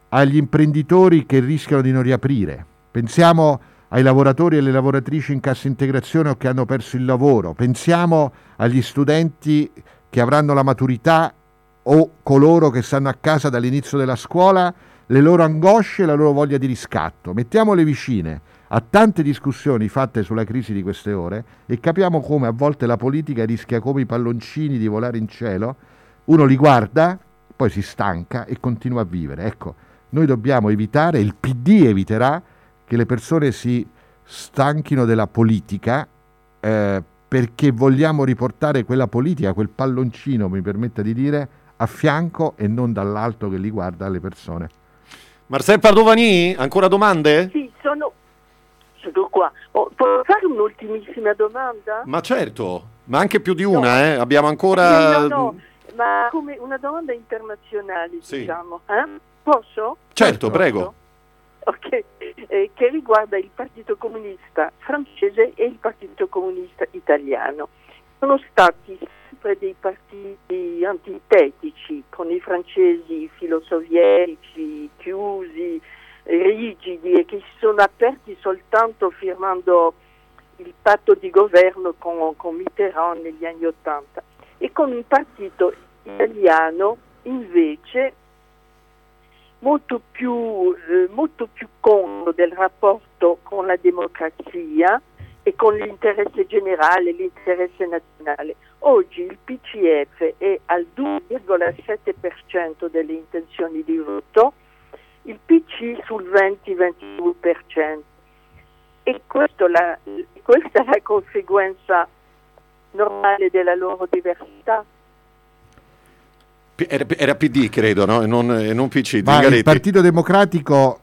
agli imprenditori che rischiano di non riaprire, pensiamo ai lavoratori e alle lavoratrici in cassa integrazione o che hanno perso il lavoro, pensiamo agli studenti che avranno la maturità o coloro che stanno a casa dall'inizio della scuola, le loro angosce e la loro voglia di riscatto. Mettiamole vicine a tante discussioni fatte sulla crisi di queste ore e capiamo come a volte la politica rischia come i palloncini di volare in cielo, uno li guarda, poi si stanca e continua a vivere. Ecco, noi dobbiamo evitare, il PD eviterà che le persone si stanchino della politica eh, perché vogliamo riportare quella politica, quel palloncino, mi permetta di dire, a fianco e non dall'alto che li guarda le persone. Marcel Padovani, ancora domande? Sì, sono, sono qua. Oh, posso fare un'ultimissima domanda? Ma certo, ma anche più di una, no. eh? abbiamo ancora... No, no, ma come una domanda internazionale, sì. diciamo. Eh? Posso? Certo, Posso? prego. Ok, eh, che riguarda il Partito Comunista francese e il Partito Comunista italiano. Sono stati sempre dei partiti antitetici, con i francesi filosovietici, chiusi, rigidi e che si sono aperti soltanto firmando il patto di governo con, con Mitterrand negli anni Ottanta e con un partito italiano invece molto più, eh, molto più conto del rapporto con la democrazia e con l'interesse generale, l'interesse nazionale. Oggi il PCF è al 2,7% delle intenzioni di voto, il PC sul 20-22%. E la, questa è la conseguenza normale della loro diversità. Era, era PD, credo, no? E non, e non PC. Ma il. Partito Democratico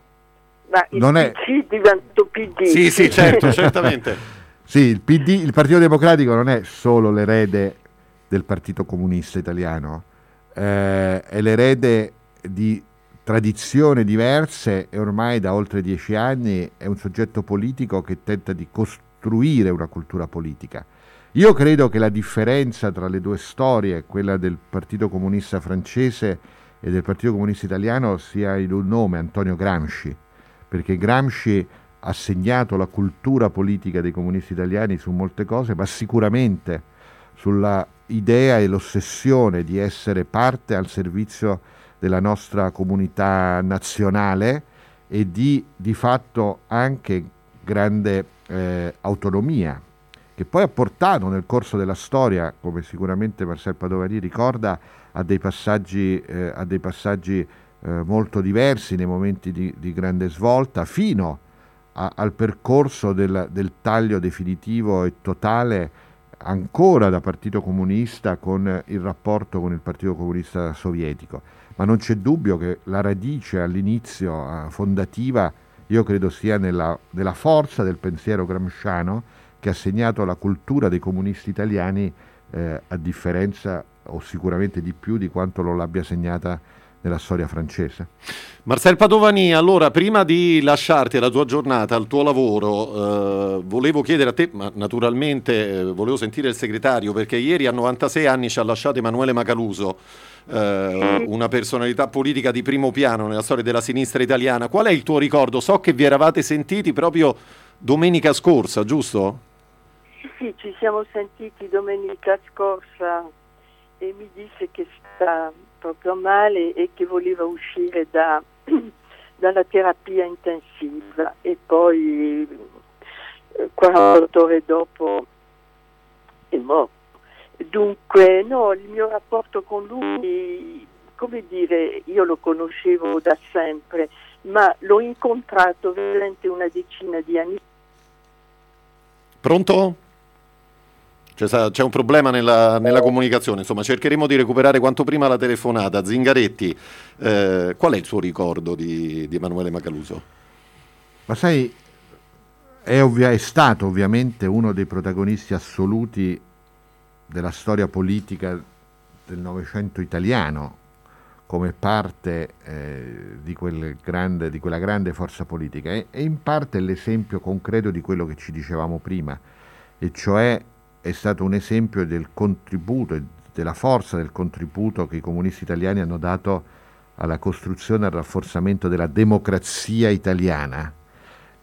Ma il Non è- PC divento PD. Sì, sì, certo, [LAUGHS] certamente. Sì, il, PD, il Partito Democratico non è solo l'erede del Partito Comunista Italiano, eh, è l'erede di tradizioni diverse e ormai da oltre dieci anni è un soggetto politico che tenta di costruire una cultura politica. Io credo che la differenza tra le due storie, quella del Partito Comunista francese e del Partito Comunista Italiano, sia in un nome, Antonio Gramsci, perché Gramsci ha segnato la cultura politica dei comunisti italiani su molte cose, ma sicuramente sulla idea e l'ossessione di essere parte al servizio della nostra comunità nazionale e di di fatto anche grande eh, autonomia che poi ha portato nel corso della storia, come sicuramente Marcel Padovani ricorda, a dei passaggi, eh, a dei passaggi eh, molto diversi nei momenti di, di grande svolta, fino a- al percorso del, del taglio definitivo e totale ancora da Partito Comunista con il rapporto con il Partito Comunista Sovietico. Ma non c'è dubbio che la radice all'inizio eh, fondativa, io credo sia nella, nella forza del pensiero gramsciano che ha segnato la cultura dei comunisti italiani eh, a differenza o sicuramente di più di quanto lo l'abbia segnata nella storia francese. Marcel Padovani, allora prima di lasciarti alla tua giornata, al tuo lavoro, eh, volevo chiedere a te, ma naturalmente eh, volevo sentire il segretario perché ieri a 96 anni ci ha lasciato Emanuele Macaluso, eh, una personalità politica di primo piano nella storia della sinistra italiana. Qual è il tuo ricordo? So che vi eravate sentiti proprio domenica scorsa, giusto? Sì, sì, ci siamo sentiti domenica scorsa e mi disse che sta proprio male e che voleva uscire da- [CLEARS THROAT] dalla terapia intensiva e poi eh, 48 ore dopo è morto. Dunque, no, il mio rapporto con lui, come dire, io lo conoscevo da sempre, ma l'ho incontrato veramente una decina di anni Pronto? C'è, sta- c'è un problema nella, nella comunicazione, insomma cercheremo di recuperare quanto prima la telefonata. Zingaretti, eh, qual è il suo ricordo di, di Emanuele Macaluso? Ma sai, è, ovvia- è stato ovviamente uno dei protagonisti assoluti della storia politica del Novecento italiano, come parte eh, di, quel grande- di quella grande forza politica e, e in parte l'esempio concreto di quello che ci dicevamo prima, e cioè è stato un esempio del contributo e della forza del contributo che i comunisti italiani hanno dato alla costruzione e al rafforzamento della democrazia italiana,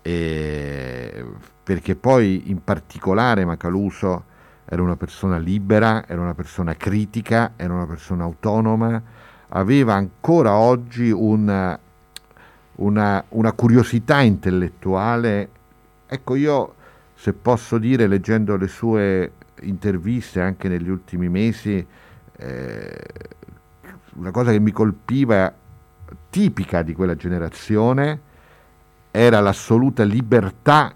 e- perché poi in particolare Macaluso era una persona libera, era una persona critica, era una persona autonoma, aveva ancora oggi una, una, una curiosità intellettuale. Ecco, io se posso dire, leggendo le sue interviste anche negli ultimi mesi, eh, una cosa che mi colpiva, tipica di quella generazione, era l'assoluta libertà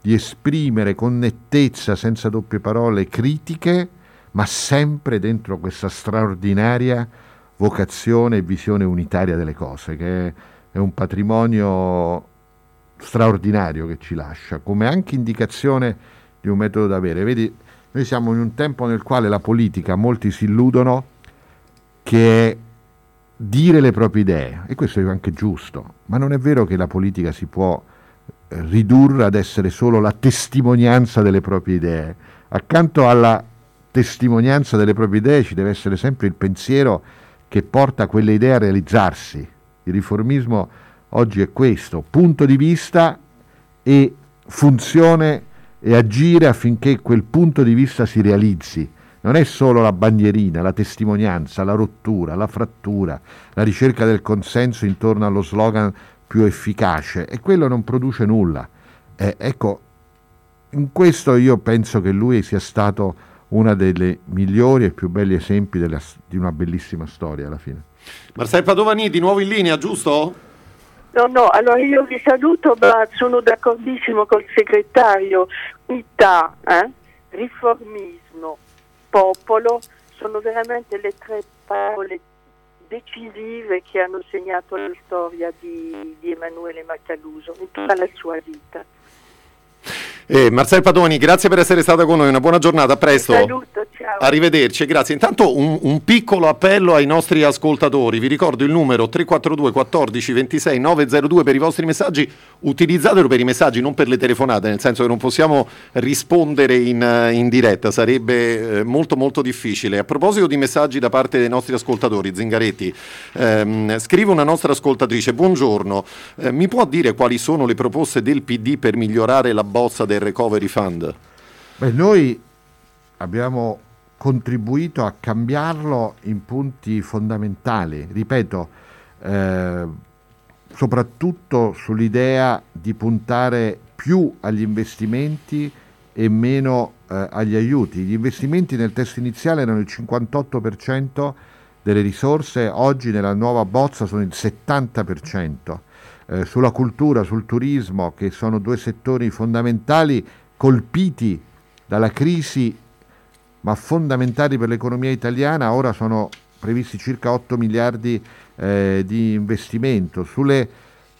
di esprimere con nettezza, senza doppie parole, critiche, ma sempre dentro questa straordinaria vocazione e visione unitaria delle cose, che è, un patrimonio straordinario che ci lascia, come anche indicazione di un metodo da avere. Vedi, noi siamo in un tempo nel quale la politica, molti si illudono che è dire le proprie idee, e questo è anche giusto, ma non è vero che la politica si può eh, ridurre ad essere solo la testimonianza delle proprie idee. Accanto alla testimonianza delle proprie idee ci deve essere sempre il pensiero che porta quelle idee a realizzarsi. Il riformismo oggi è questo, punto di vista e funzione e agire affinché quel punto di vista si realizzi. Non è solo la bandierina, la testimonianza, la rottura, la frattura, la ricerca del consenso intorno allo slogan più efficace e quello non produce nulla. Eh, ecco, in questo io penso che lui sia stato uno dei migliori e più belli esempi della- di una bellissima storia alla fine. Marcel Padovani di nuovo in linea, giusto? No, no, allora io vi saluto, ma sono d'accordissimo col segretario. Unità, eh? riformismo, popolo, sono veramente le tre parole decisive che hanno segnato la storia di, di Emanuele Macaluso in tutta la sua vita. Eh, Marcel Padoni, grazie per essere stata con noi, una buona giornata, a presto. Saluto, ciao. Arrivederci, grazie. Intanto un, un piccolo appello ai nostri ascoltatori, vi ricordo il numero 342 14 26 902 per i vostri messaggi, utilizzatelo per i messaggi, non per le telefonate, nel senso che non possiamo rispondere in, in diretta, sarebbe eh, molto molto difficile. A proposito di messaggi da parte dei nostri ascoltatori, Zingaretti, ehm, scrive una nostra ascoltatrice, buongiorno, eh, mi può dire quali sono le proposte del PD per migliorare la bozza del Recovery Fund? Beh, noi abbiamo contribuito a cambiarlo in punti fondamentali, ripeto, eh, soprattutto sull'idea di puntare più agli investimenti e meno eh, agli aiuti. Gli investimenti nel testo iniziale erano il 58% delle risorse, oggi nella nuova bozza sono il 70%. Eh, sulla cultura, sul turismo, che sono due settori fondamentali colpiti dalla crisi, ma fondamentali per l'economia italiana, ora sono previsti circa 8 miliardi eh, di investimento. Sulle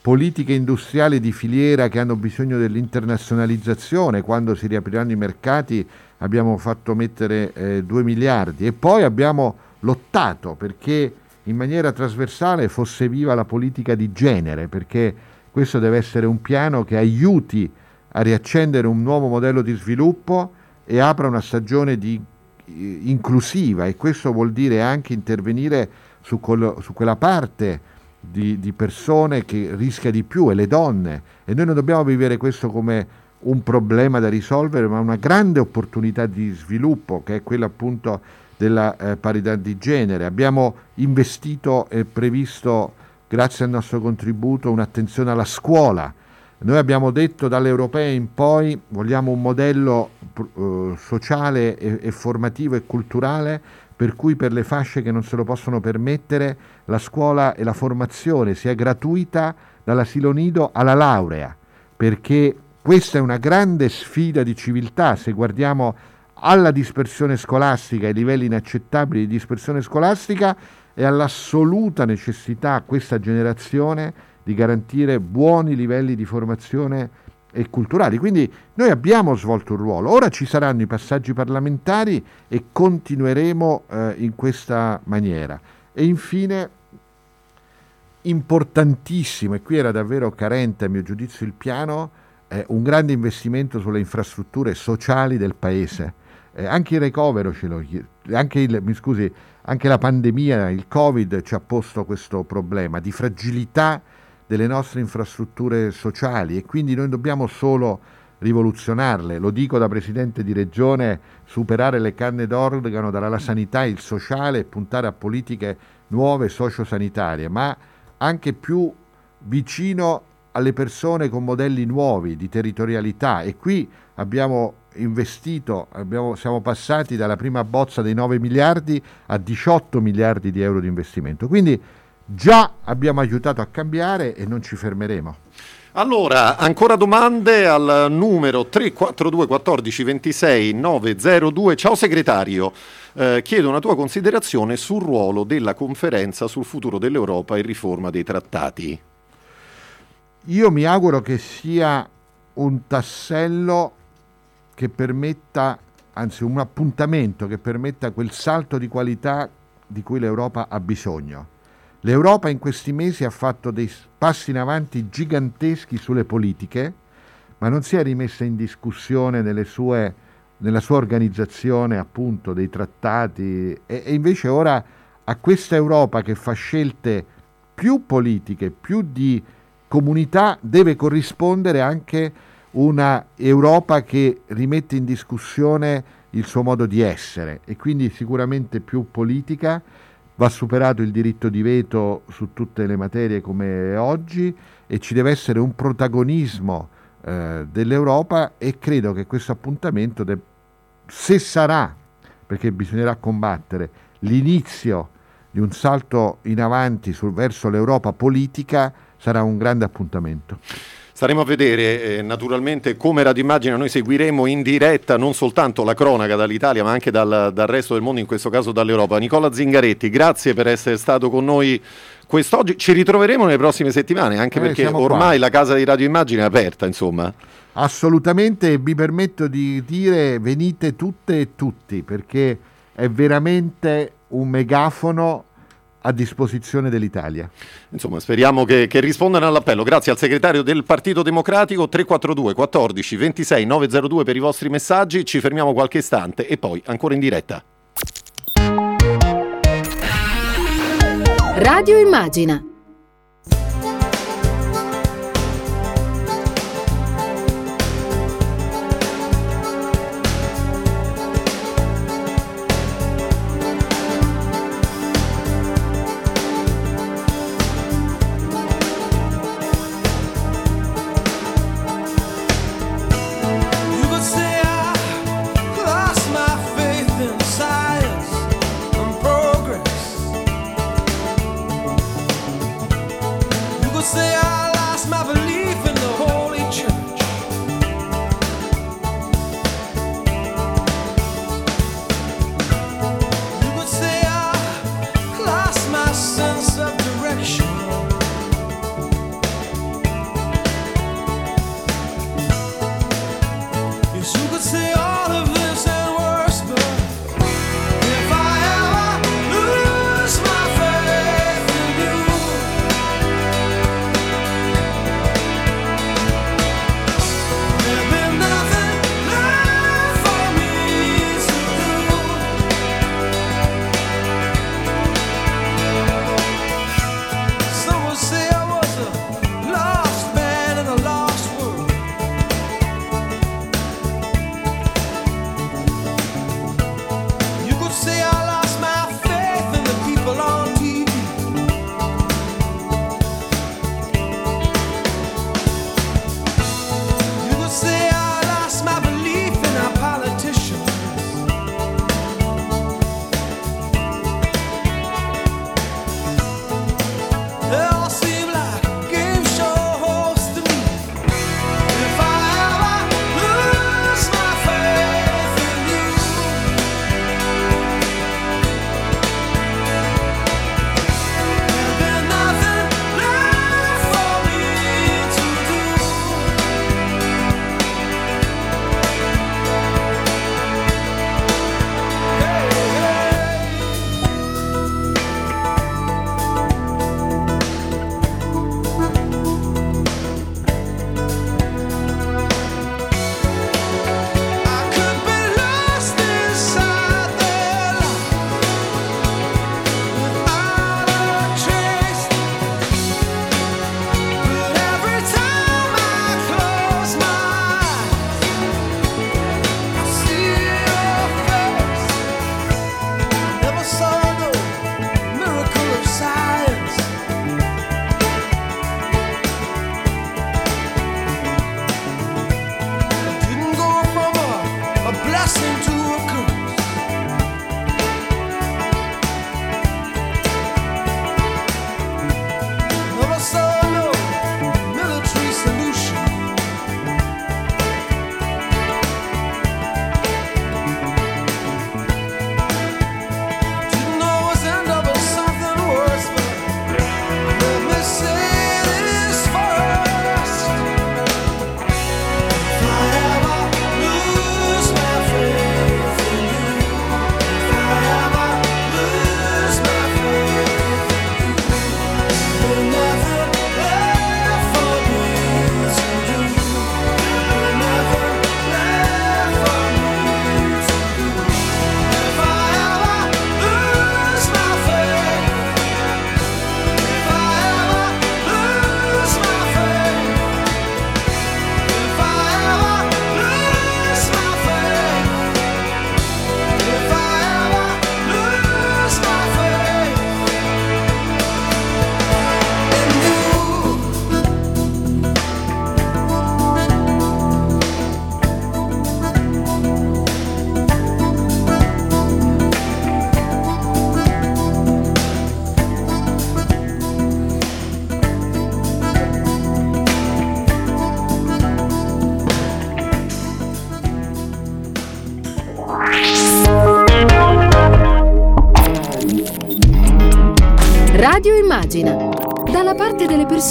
politiche industriali di filiera che hanno bisogno dell'internazionalizzazione, quando si riapriranno i mercati abbiamo fatto mettere eh, 2 miliardi e poi abbiamo lottato perché in maniera trasversale fosse viva la politica di genere, perché questo deve essere un piano che aiuti a riaccendere un nuovo modello di sviluppo e apra una stagione di, inclusiva e questo vuol dire anche intervenire su, quello, su quella parte di, di, persone che rischia di più e le donne e noi non dobbiamo vivere questo come un problema da risolvere ma una grande opportunità di sviluppo che è quella appunto della eh, parità di genere. Abbiamo investito e previsto, grazie al nostro contributo, un'attenzione alla scuola. Noi abbiamo detto dalle europee in poi vogliamo un modello eh, sociale e, e formativo e culturale per cui per le fasce che non se lo possono permettere la scuola e la formazione sia gratuita dall'asilo nido alla laurea, perché questa è una grande sfida di civiltà, se guardiamo alla dispersione scolastica, ai livelli inaccettabili di dispersione scolastica e all'assoluta necessità a questa generazione di garantire buoni livelli di formazione e culturali. Quindi noi abbiamo svolto un ruolo, ora ci saranno i passaggi parlamentari e continueremo eh, in questa maniera. E infine, importantissimo, e qui era davvero carente a mio giudizio il piano, eh, un grande investimento sulle infrastrutture sociali del Paese eh, anche il recovero ce lo anche, il, mi scusi, anche la pandemia, il Covid ci ha posto questo problema di fragilità delle nostre infrastrutture sociali e quindi noi dobbiamo solo rivoluzionarle, lo dico da presidente di regione, superare le canne d'organo dalla sanità, il sociale e puntare a politiche nuove sociosanitarie, ma anche più vicino alle persone con modelli nuovi di territorialità e qui abbiamo investito, abbiamo, siamo passati dalla prima bozza dei 9 miliardi a 18 miliardi di euro di investimento. Quindi già abbiamo aiutato a cambiare e non ci fermeremo. Allora, ancora domande al numero 342 14 26 902. Ciao segretario, eh, chiedo una tua considerazione sul ruolo della conferenza sul futuro dell'Europa e riforma dei trattati. Io mi auguro che sia un tassello che permetta, anzi un appuntamento che permetta quel salto di qualità di cui l'Europa ha bisogno. L'Europa in questi mesi ha fatto dei passi in avanti giganteschi sulle politiche, ma non si è rimessa in discussione sue, nella sua organizzazione appunto dei trattati e, e invece ora a questa Europa che fa scelte più politiche, più di comunità, deve corrispondere anche una Europa che rimette in discussione il suo modo di essere e quindi sicuramente più politica. Va superato il diritto di veto su tutte le materie come oggi e ci deve essere un protagonismo eh, dell'Europa e credo che questo appuntamento, de- se sarà, perché bisognerà combattere, l'inizio di un salto in avanti sul, verso l'Europa politica, sarà un grande appuntamento. Staremo a vedere eh, naturalmente come Radio Immagina noi seguiremo in diretta non soltanto la cronaca dall'Italia ma anche dal, dal resto del mondo, in questo caso dall'Europa. Nicola Zingaretti, grazie per essere stato con noi quest'oggi. Ci ritroveremo nelle prossime settimane anche Eh, perché ormai qua. la casa di Radio Immagina è aperta, insomma. Assolutamente, e mi permetto di dire venite tutte e tutti perché è veramente un megafono a disposizione dell'Italia. Insomma, speriamo che, che rispondano all'appello. Grazie al segretario del Partito Democratico 342 14 26 902 per i vostri messaggi. Ci fermiamo qualche istante e poi ancora in diretta. Radio Immagina.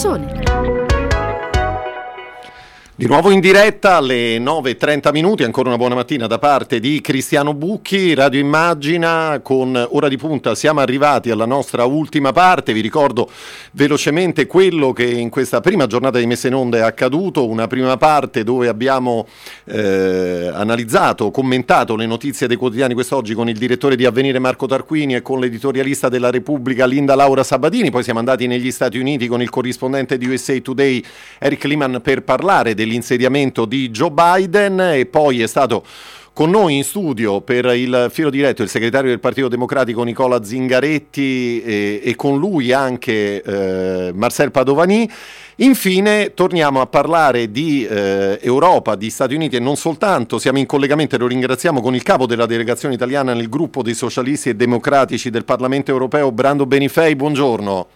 Persone. Di nuovo in diretta alle 9.30 minuti, ancora una buona mattina da parte di Cristiano Bucchi, Radio Immagina con Ora di Punta. Siamo arrivati alla nostra ultima parte, vi ricordo velocemente quello che in questa prima giornata di messa in onda è accaduto, una prima parte dove abbiamo eh, analizzato, commentato le notizie dei quotidiani quest'oggi con il direttore di Avvenire Marco Tarquini e con l'editorialista della Repubblica Linda Laura Sabatini, poi siamo andati negli Stati Uniti con il corrispondente di USA Today Eric Liman per parlare dell'insediamento di Joe Biden e poi è stato con noi in studio per il filo diretto il segretario del Partito Democratico Nicola Zingaretti e, e con lui anche eh, Marcel Padovani. Infine torniamo a parlare di eh, Europa, di Stati Uniti e non soltanto, siamo in collegamento e lo ringraziamo con il capo della delegazione italiana nel gruppo dei socialisti e democratici del Parlamento europeo, Brando Benifei, buongiorno.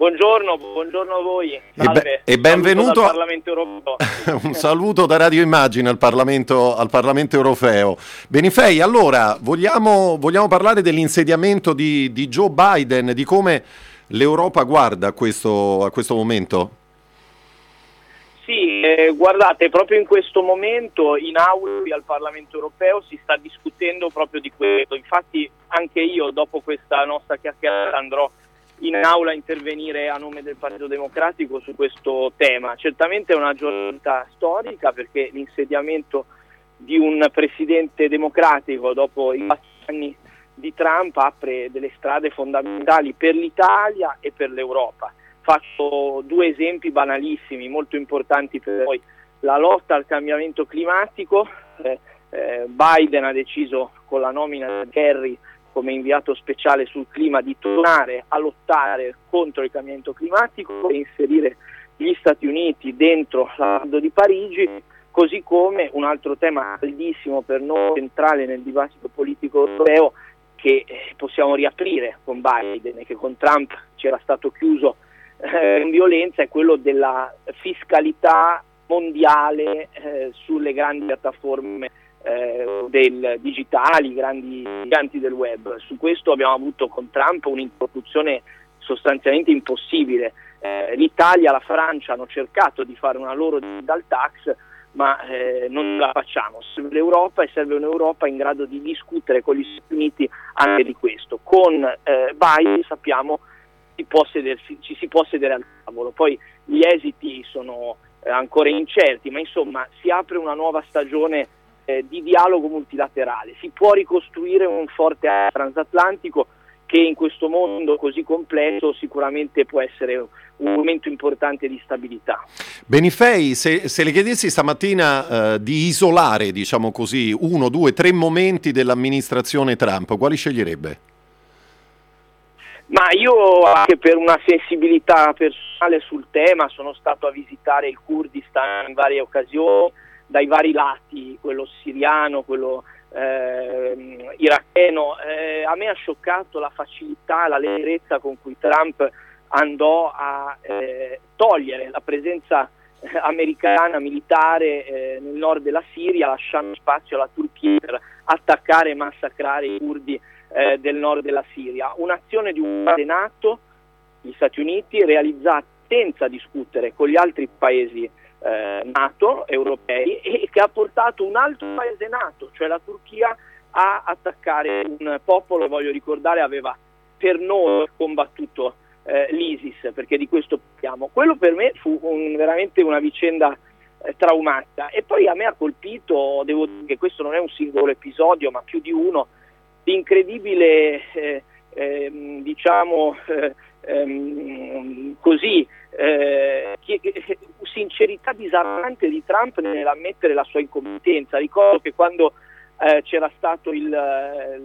Buongiorno, buongiorno a voi. E, Salve. e benvenuto Saluto dal a- Parlamento europeo. [LAUGHS] Un saluto da Radio Immagine al Parlamento, al Parlamento europeo. Benifei, allora vogliamo, vogliamo parlare dell'insediamento di, di Joe Biden, di come l'Europa guarda a questo, a questo momento? Sì, eh, guardate, proprio in questo momento in aula qui al Parlamento europeo si sta discutendo proprio di questo. Infatti anche io dopo questa nostra chiacchierata andrò in aula intervenire a nome del Partito Democratico su questo tema. Certamente è una giornata storica perché l'insediamento di un presidente democratico dopo i quattro anni di Trump apre delle strade fondamentali per l'Italia e per l'Europa. Faccio due esempi banalissimi, molto importanti per noi. La lotta al cambiamento climatico, eh, eh, Biden ha deciso con la nomina di Kerry come inviato speciale sul clima di tornare a lottare contro il cambiamento climatico e inserire gli Stati Uniti dentro l'accordo di Parigi, così come un altro tema caldissimo per noi, centrale nel dibattito politico europeo, che eh, possiamo riaprire con Biden e che con Trump c'era stato chiuso eh, in violenza, è quello della fiscalità mondiale eh, sulle grandi piattaforme eh, del digitali, grandi giganti del web. Su questo abbiamo avuto con Trump un'interlocuzione sostanzialmente impossibile. Eh, L'Italia la Francia hanno cercato di fare una loro digital tax, ma eh, non la facciamo. Serve l'Europa e serve un'Europa in grado di discutere con gli Stati Uniti anche di questo. Con eh, Biden sappiamo si può sedersi- ci si può sedere al tavolo, poi gli esiti sono eh, ancora incerti, ma insomma si apre una nuova stagione eh, di dialogo multilaterale, si può ricostruire un forte transatlantico che in questo mondo così complesso sicuramente può essere un momento importante di stabilità. Benifei, se, se le chiedessi stamattina eh, di isolare, diciamo così, uno, due, tre momenti dell'amministrazione Trump, quali sceglierebbe? Ma io anche per una sensibilità personale sul tema sono stato a visitare il Kurdistan in varie occasioni, dai vari lati, quello siriano, quello eh, iracheno. Eh, a me ha scioccato la facilità, la leggerezza con cui Trump andò a eh, togliere la presenza eh, americana militare eh, nel nord della Siria, lasciando spazio alla Turchia per attaccare e massacrare i curdi eh, del nord della Siria. Un'azione di un paese NATO, gli Stati Uniti, realizzata senza discutere con gli altri paesi eh, NATO europei e che ha portato un altro paese NATO, cioè la Turchia, a attaccare un popolo, voglio ricordare, aveva per noi combattuto eh, l'ISIS, perché di questo parliamo. Quello per me fu un- veramente una vicenda eh, traumatica e poi a me ha colpito, devo dire che questo non è un singolo episodio, ma più di uno, l'incredibile, eh, ehm, diciamo, eh, ehm, così, eh, sincerità disarmante di Trump nell'ammettere la sua incompetenza. Ricordo che quando eh, c'era stato il, eh,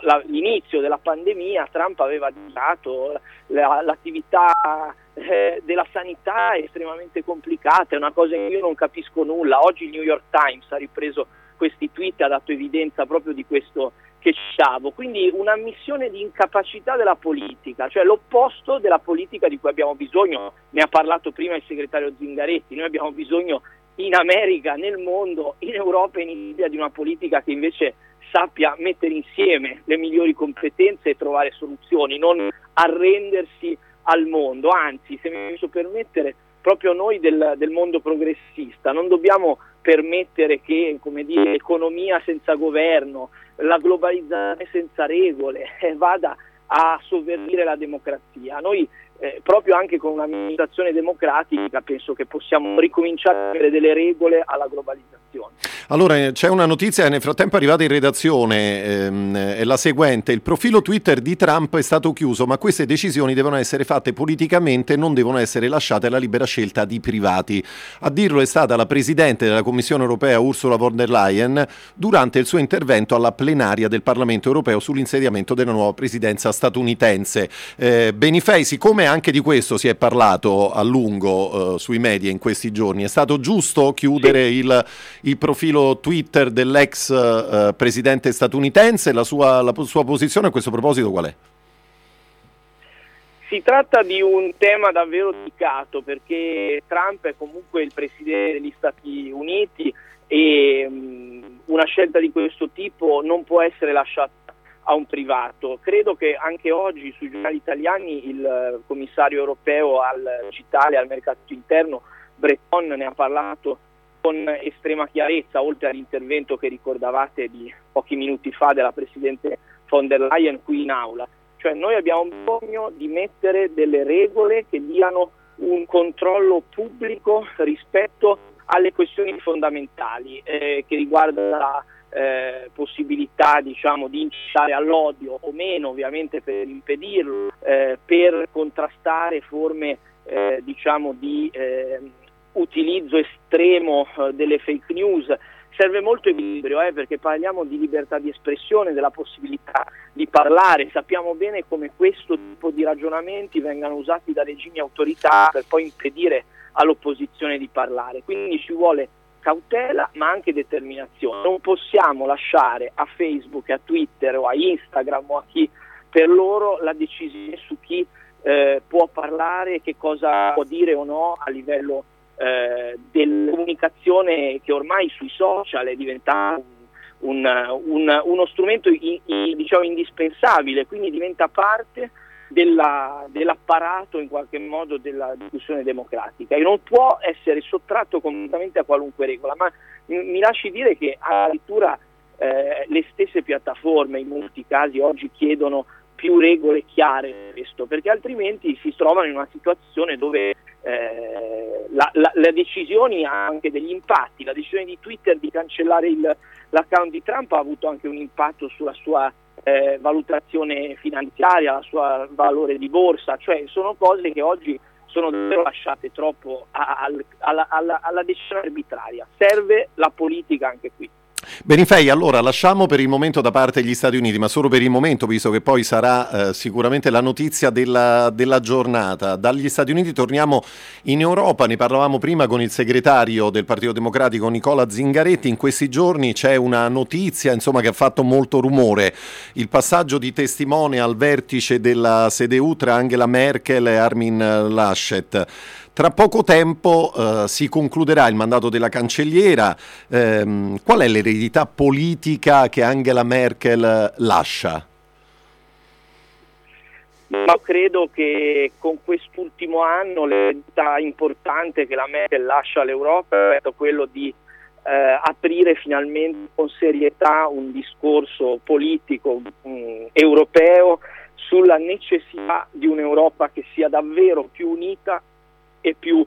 la- l'inizio della pandemia, Trump aveva dichiarato la- l'attività eh, della sanità è estremamente complicata, è una cosa in cui io non capisco nulla. Oggi il New York Times ha ripreso questi tweet ha dato evidenza proprio di questo che citavo. Quindi un'ammissione di incapacità della politica, cioè l'opposto della politica di cui abbiamo bisogno. Ne ha parlato prima il segretario Zingaretti, noi abbiamo bisogno in America, nel mondo, in Europa e in Italia di una politica che invece sappia mettere insieme le migliori competenze e trovare soluzioni, non arrendersi al mondo, anzi se mi posso permettere proprio noi del, del mondo progressista non dobbiamo permettere che come dire, l'economia senza governo, la globalizzazione senza regole eh, vada a sovvertire la democrazia. Noi eh, proprio anche con un'amministrazione democratica penso che possiamo ricominciare a avere delle regole alla globalizzazione. Allora, eh, c'è una notizia nel frattempo è arrivata in redazione, ehm, è la seguente. Il profilo Twitter di Trump è stato chiuso, ma queste decisioni devono essere fatte politicamente e non devono essere lasciate alla libera scelta di privati. A dirlo è stata la Presidente della Commissione europea Ursula von der Leyen durante il suo intervento alla plenaria del Parlamento europeo sull'insediamento della nuova presidenza statunitense. Eh, Benifei, siccome anche di questo si è parlato a lungo eh, sui media in questi giorni, è stato giusto chiudere il, il profilo Twitter dell'ex eh, presidente statunitense? La sua, la sua posizione a questo proposito qual è? Si tratta di un tema davvero delicato perché Trump è comunque il presidente degli Stati Uniti e mh, una scelta di questo tipo non può essere lasciata a un privato. Credo che anche oggi sui giornali italiani il eh, commissario europeo al digitale al mercato interno Breton ne ha parlato con estrema chiarezza, oltre all'intervento che ricordavate di pochi minuti fa della Presidente von der Leyen qui in aula. Cioè noi abbiamo bisogno di mettere delle regole che diano un controllo pubblico rispetto alle questioni fondamentali eh, che riguardano la eh, possibilità diciamo, di incitare all'odio o meno, ovviamente per impedirlo, eh, per contrastare forme eh, diciamo, di eh, utilizzo estremo eh, delle fake news. Serve molto equilibrio eh, perché parliamo di libertà di espressione, della possibilità di parlare. Sappiamo bene come questo tipo di ragionamenti vengano usati da regimi autoritari per poi impedire all'opposizione di parlare. Quindi ci vuole cautela ma anche determinazione. Non possiamo lasciare a Facebook, a Twitter o a Instagram o a chi per loro la decisione su chi eh, può parlare, che cosa può dire o no a livello eh, della comunicazione che ormai sui social è diventato un, un, uno strumento in, in, diciamo, indispensabile, quindi diventa parte della, dell'apparato in qualche modo della discussione democratica. E non può essere sottratto completamente a qualunque regola, ma mi, lasci dire che addirittura eh, le stesse piattaforme in molti casi oggi chiedono più regole chiare questo, perché altrimenti si trovano in una situazione dove eh, la, la, hanno anche degli impatti, la decisione di Twitter di cancellare il, l'account di Trump ha avuto anche un impatto sulla sua eh, valutazione finanziaria, il suo valore di borsa, cioè sono cose che oggi sono davvero lasciate troppo alla, alla, alla, alla decisione arbitraria. Serve la politica anche qui. Benifei, allora lasciamo per il momento da parte gli Stati Uniti, ma solo per il momento, visto che poi sarà eh, sicuramente la notizia della, della, giornata. Dagli Stati Uniti torniamo in Europa, ne parlavamo prima con il segretario del Partito Democratico Nicola Zingaretti, in questi giorni c'è una notizia insomma, che ha fatto molto rumore, il passaggio di testimone al vertice della CDU tra Angela Merkel e Armin Laschet. Tra poco tempo eh, si concluderà il mandato della cancelliera. Eh, qual è l'eredità politica che Angela Merkel lascia? Ma credo che con quest'ultimo anno l'eredità importante che la Merkel lascia all'Europa è quello di eh, aprire finalmente con serietà un discorso politico mh, mm, europeo sulla necessità di un'Europa che sia davvero più unita e più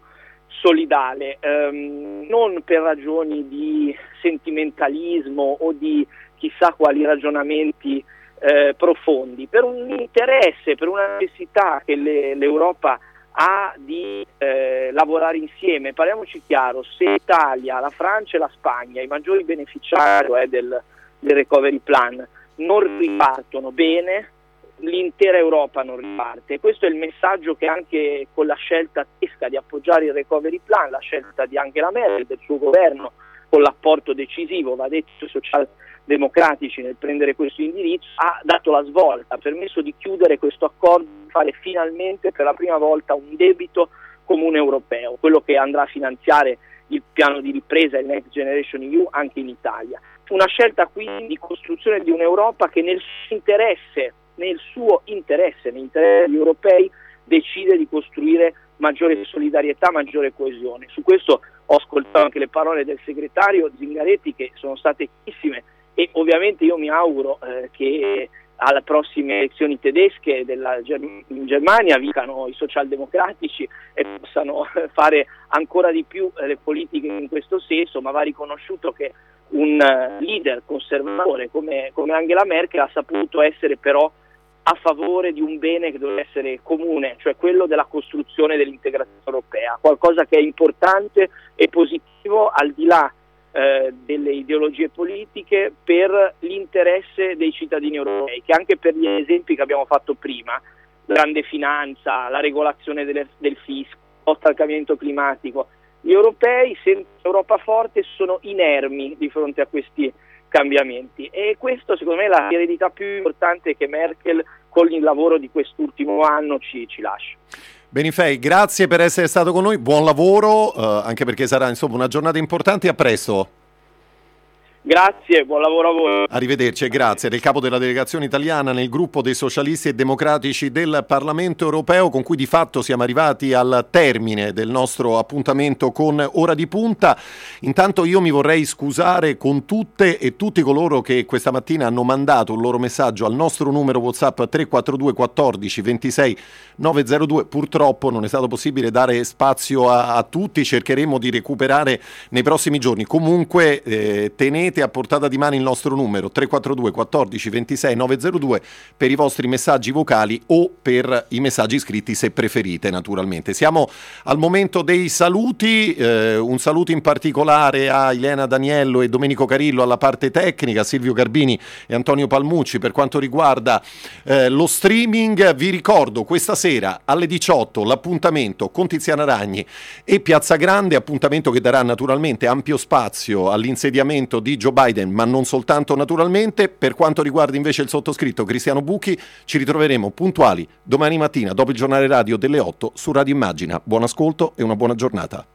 solidale, ehm, non per ragioni di sentimentalismo o di chissà quali ragionamenti eh, profondi, per un interesse, per una necessità che le, l'Europa ha di eh, lavorare insieme. Parliamoci chiaro, se l'Italia, la Francia e la Spagna, i maggiori beneficiari eh, del, del recovery plan, non ripartono bene, l'intera Europa non riparte. Questo è il messaggio che anche con la scelta tedesca di appoggiare il recovery plan, la scelta di Angela Merkel, del suo governo, con l'apporto decisivo, va detto, socialdemocratici nel prendere questo indirizzo, ha dato la svolta, ha permesso di chiudere questo accordo, di fare finalmente per la prima volta un debito comune europeo, quello che andrà a finanziare il piano di ripresa, il Next Generation EU, anche in Italia. una scelta quindi di costruzione di un'Europa che nel suo interesse, nel suo interesse, nell'interesse degli europei, decide di costruire maggiore solidarietà, maggiore coesione. Su questo ho ascoltato anche le parole del segretario Zingaretti che sono state chiarissime e ovviamente io mi auguro eh, che alle prossime elezioni tedesche Germ- in Germania vincano i socialdemocratici e possano [LAUGHS] fare ancora di più eh, le politiche in questo senso, ma va riconosciuto che un eh, leader conservatore come, come Angela Merkel ha saputo essere però a favore di un bene che deve essere comune, cioè quello della costruzione dell'integrazione europea, qualcosa che è importante e positivo al di là eh, delle ideologie politiche per l'interesse dei cittadini europei, che anche per gli esempi che abbiamo fatto prima, grande finanza, la regolazione delle, del fisco, lotta al cambiamento climatico, gli europei senza Europa forte sono inermi di fronte a questi cambiamenti e questo secondo me è la eredità più importante che Merkel con il lavoro di quest'ultimo anno ci, ci lascia. Benifei, grazie per essere stato con noi, buon lavoro, eh, anche perché sarà insomma una giornata importante, a presto. Grazie, buon lavoro a voi. Arrivederci e grazie del capo della delegazione italiana nel gruppo dei socialisti e democratici del Parlamento europeo con cui di fatto siamo arrivati al termine del nostro appuntamento con Ora di Punta. Intanto io mi vorrei scusare con tutte e tutti coloro che questa mattina hanno mandato un loro messaggio al nostro numero WhatsApp 342 14 26 902. Purtroppo non è stato possibile dare spazio a, a tutti, cercheremo di recuperare nei prossimi giorni. Comunque eh, tenete a portata di mano il nostro numero 342 14 26 902 per i vostri messaggi vocali o per i messaggi scritti se preferite naturalmente. Siamo al momento dei saluti, eh, un saluto in particolare a Elena Daniello e Domenico Carillo alla parte tecnica, Silvio Garbini e Antonio Palmucci per quanto riguarda eh, lo streaming. Vi ricordo questa sera alle 18 l'appuntamento con Tiziana Ragni e Piazza Grande, appuntamento che darà naturalmente ampio spazio all'insediamento di Joe Biden, ma non soltanto naturalmente. Per quanto riguarda invece il sottoscritto Cristiano Bucchi, ci ritroveremo puntuali domani mattina dopo il giornale radio delle 8 su Radio Immagina. Buon ascolto e una buona giornata.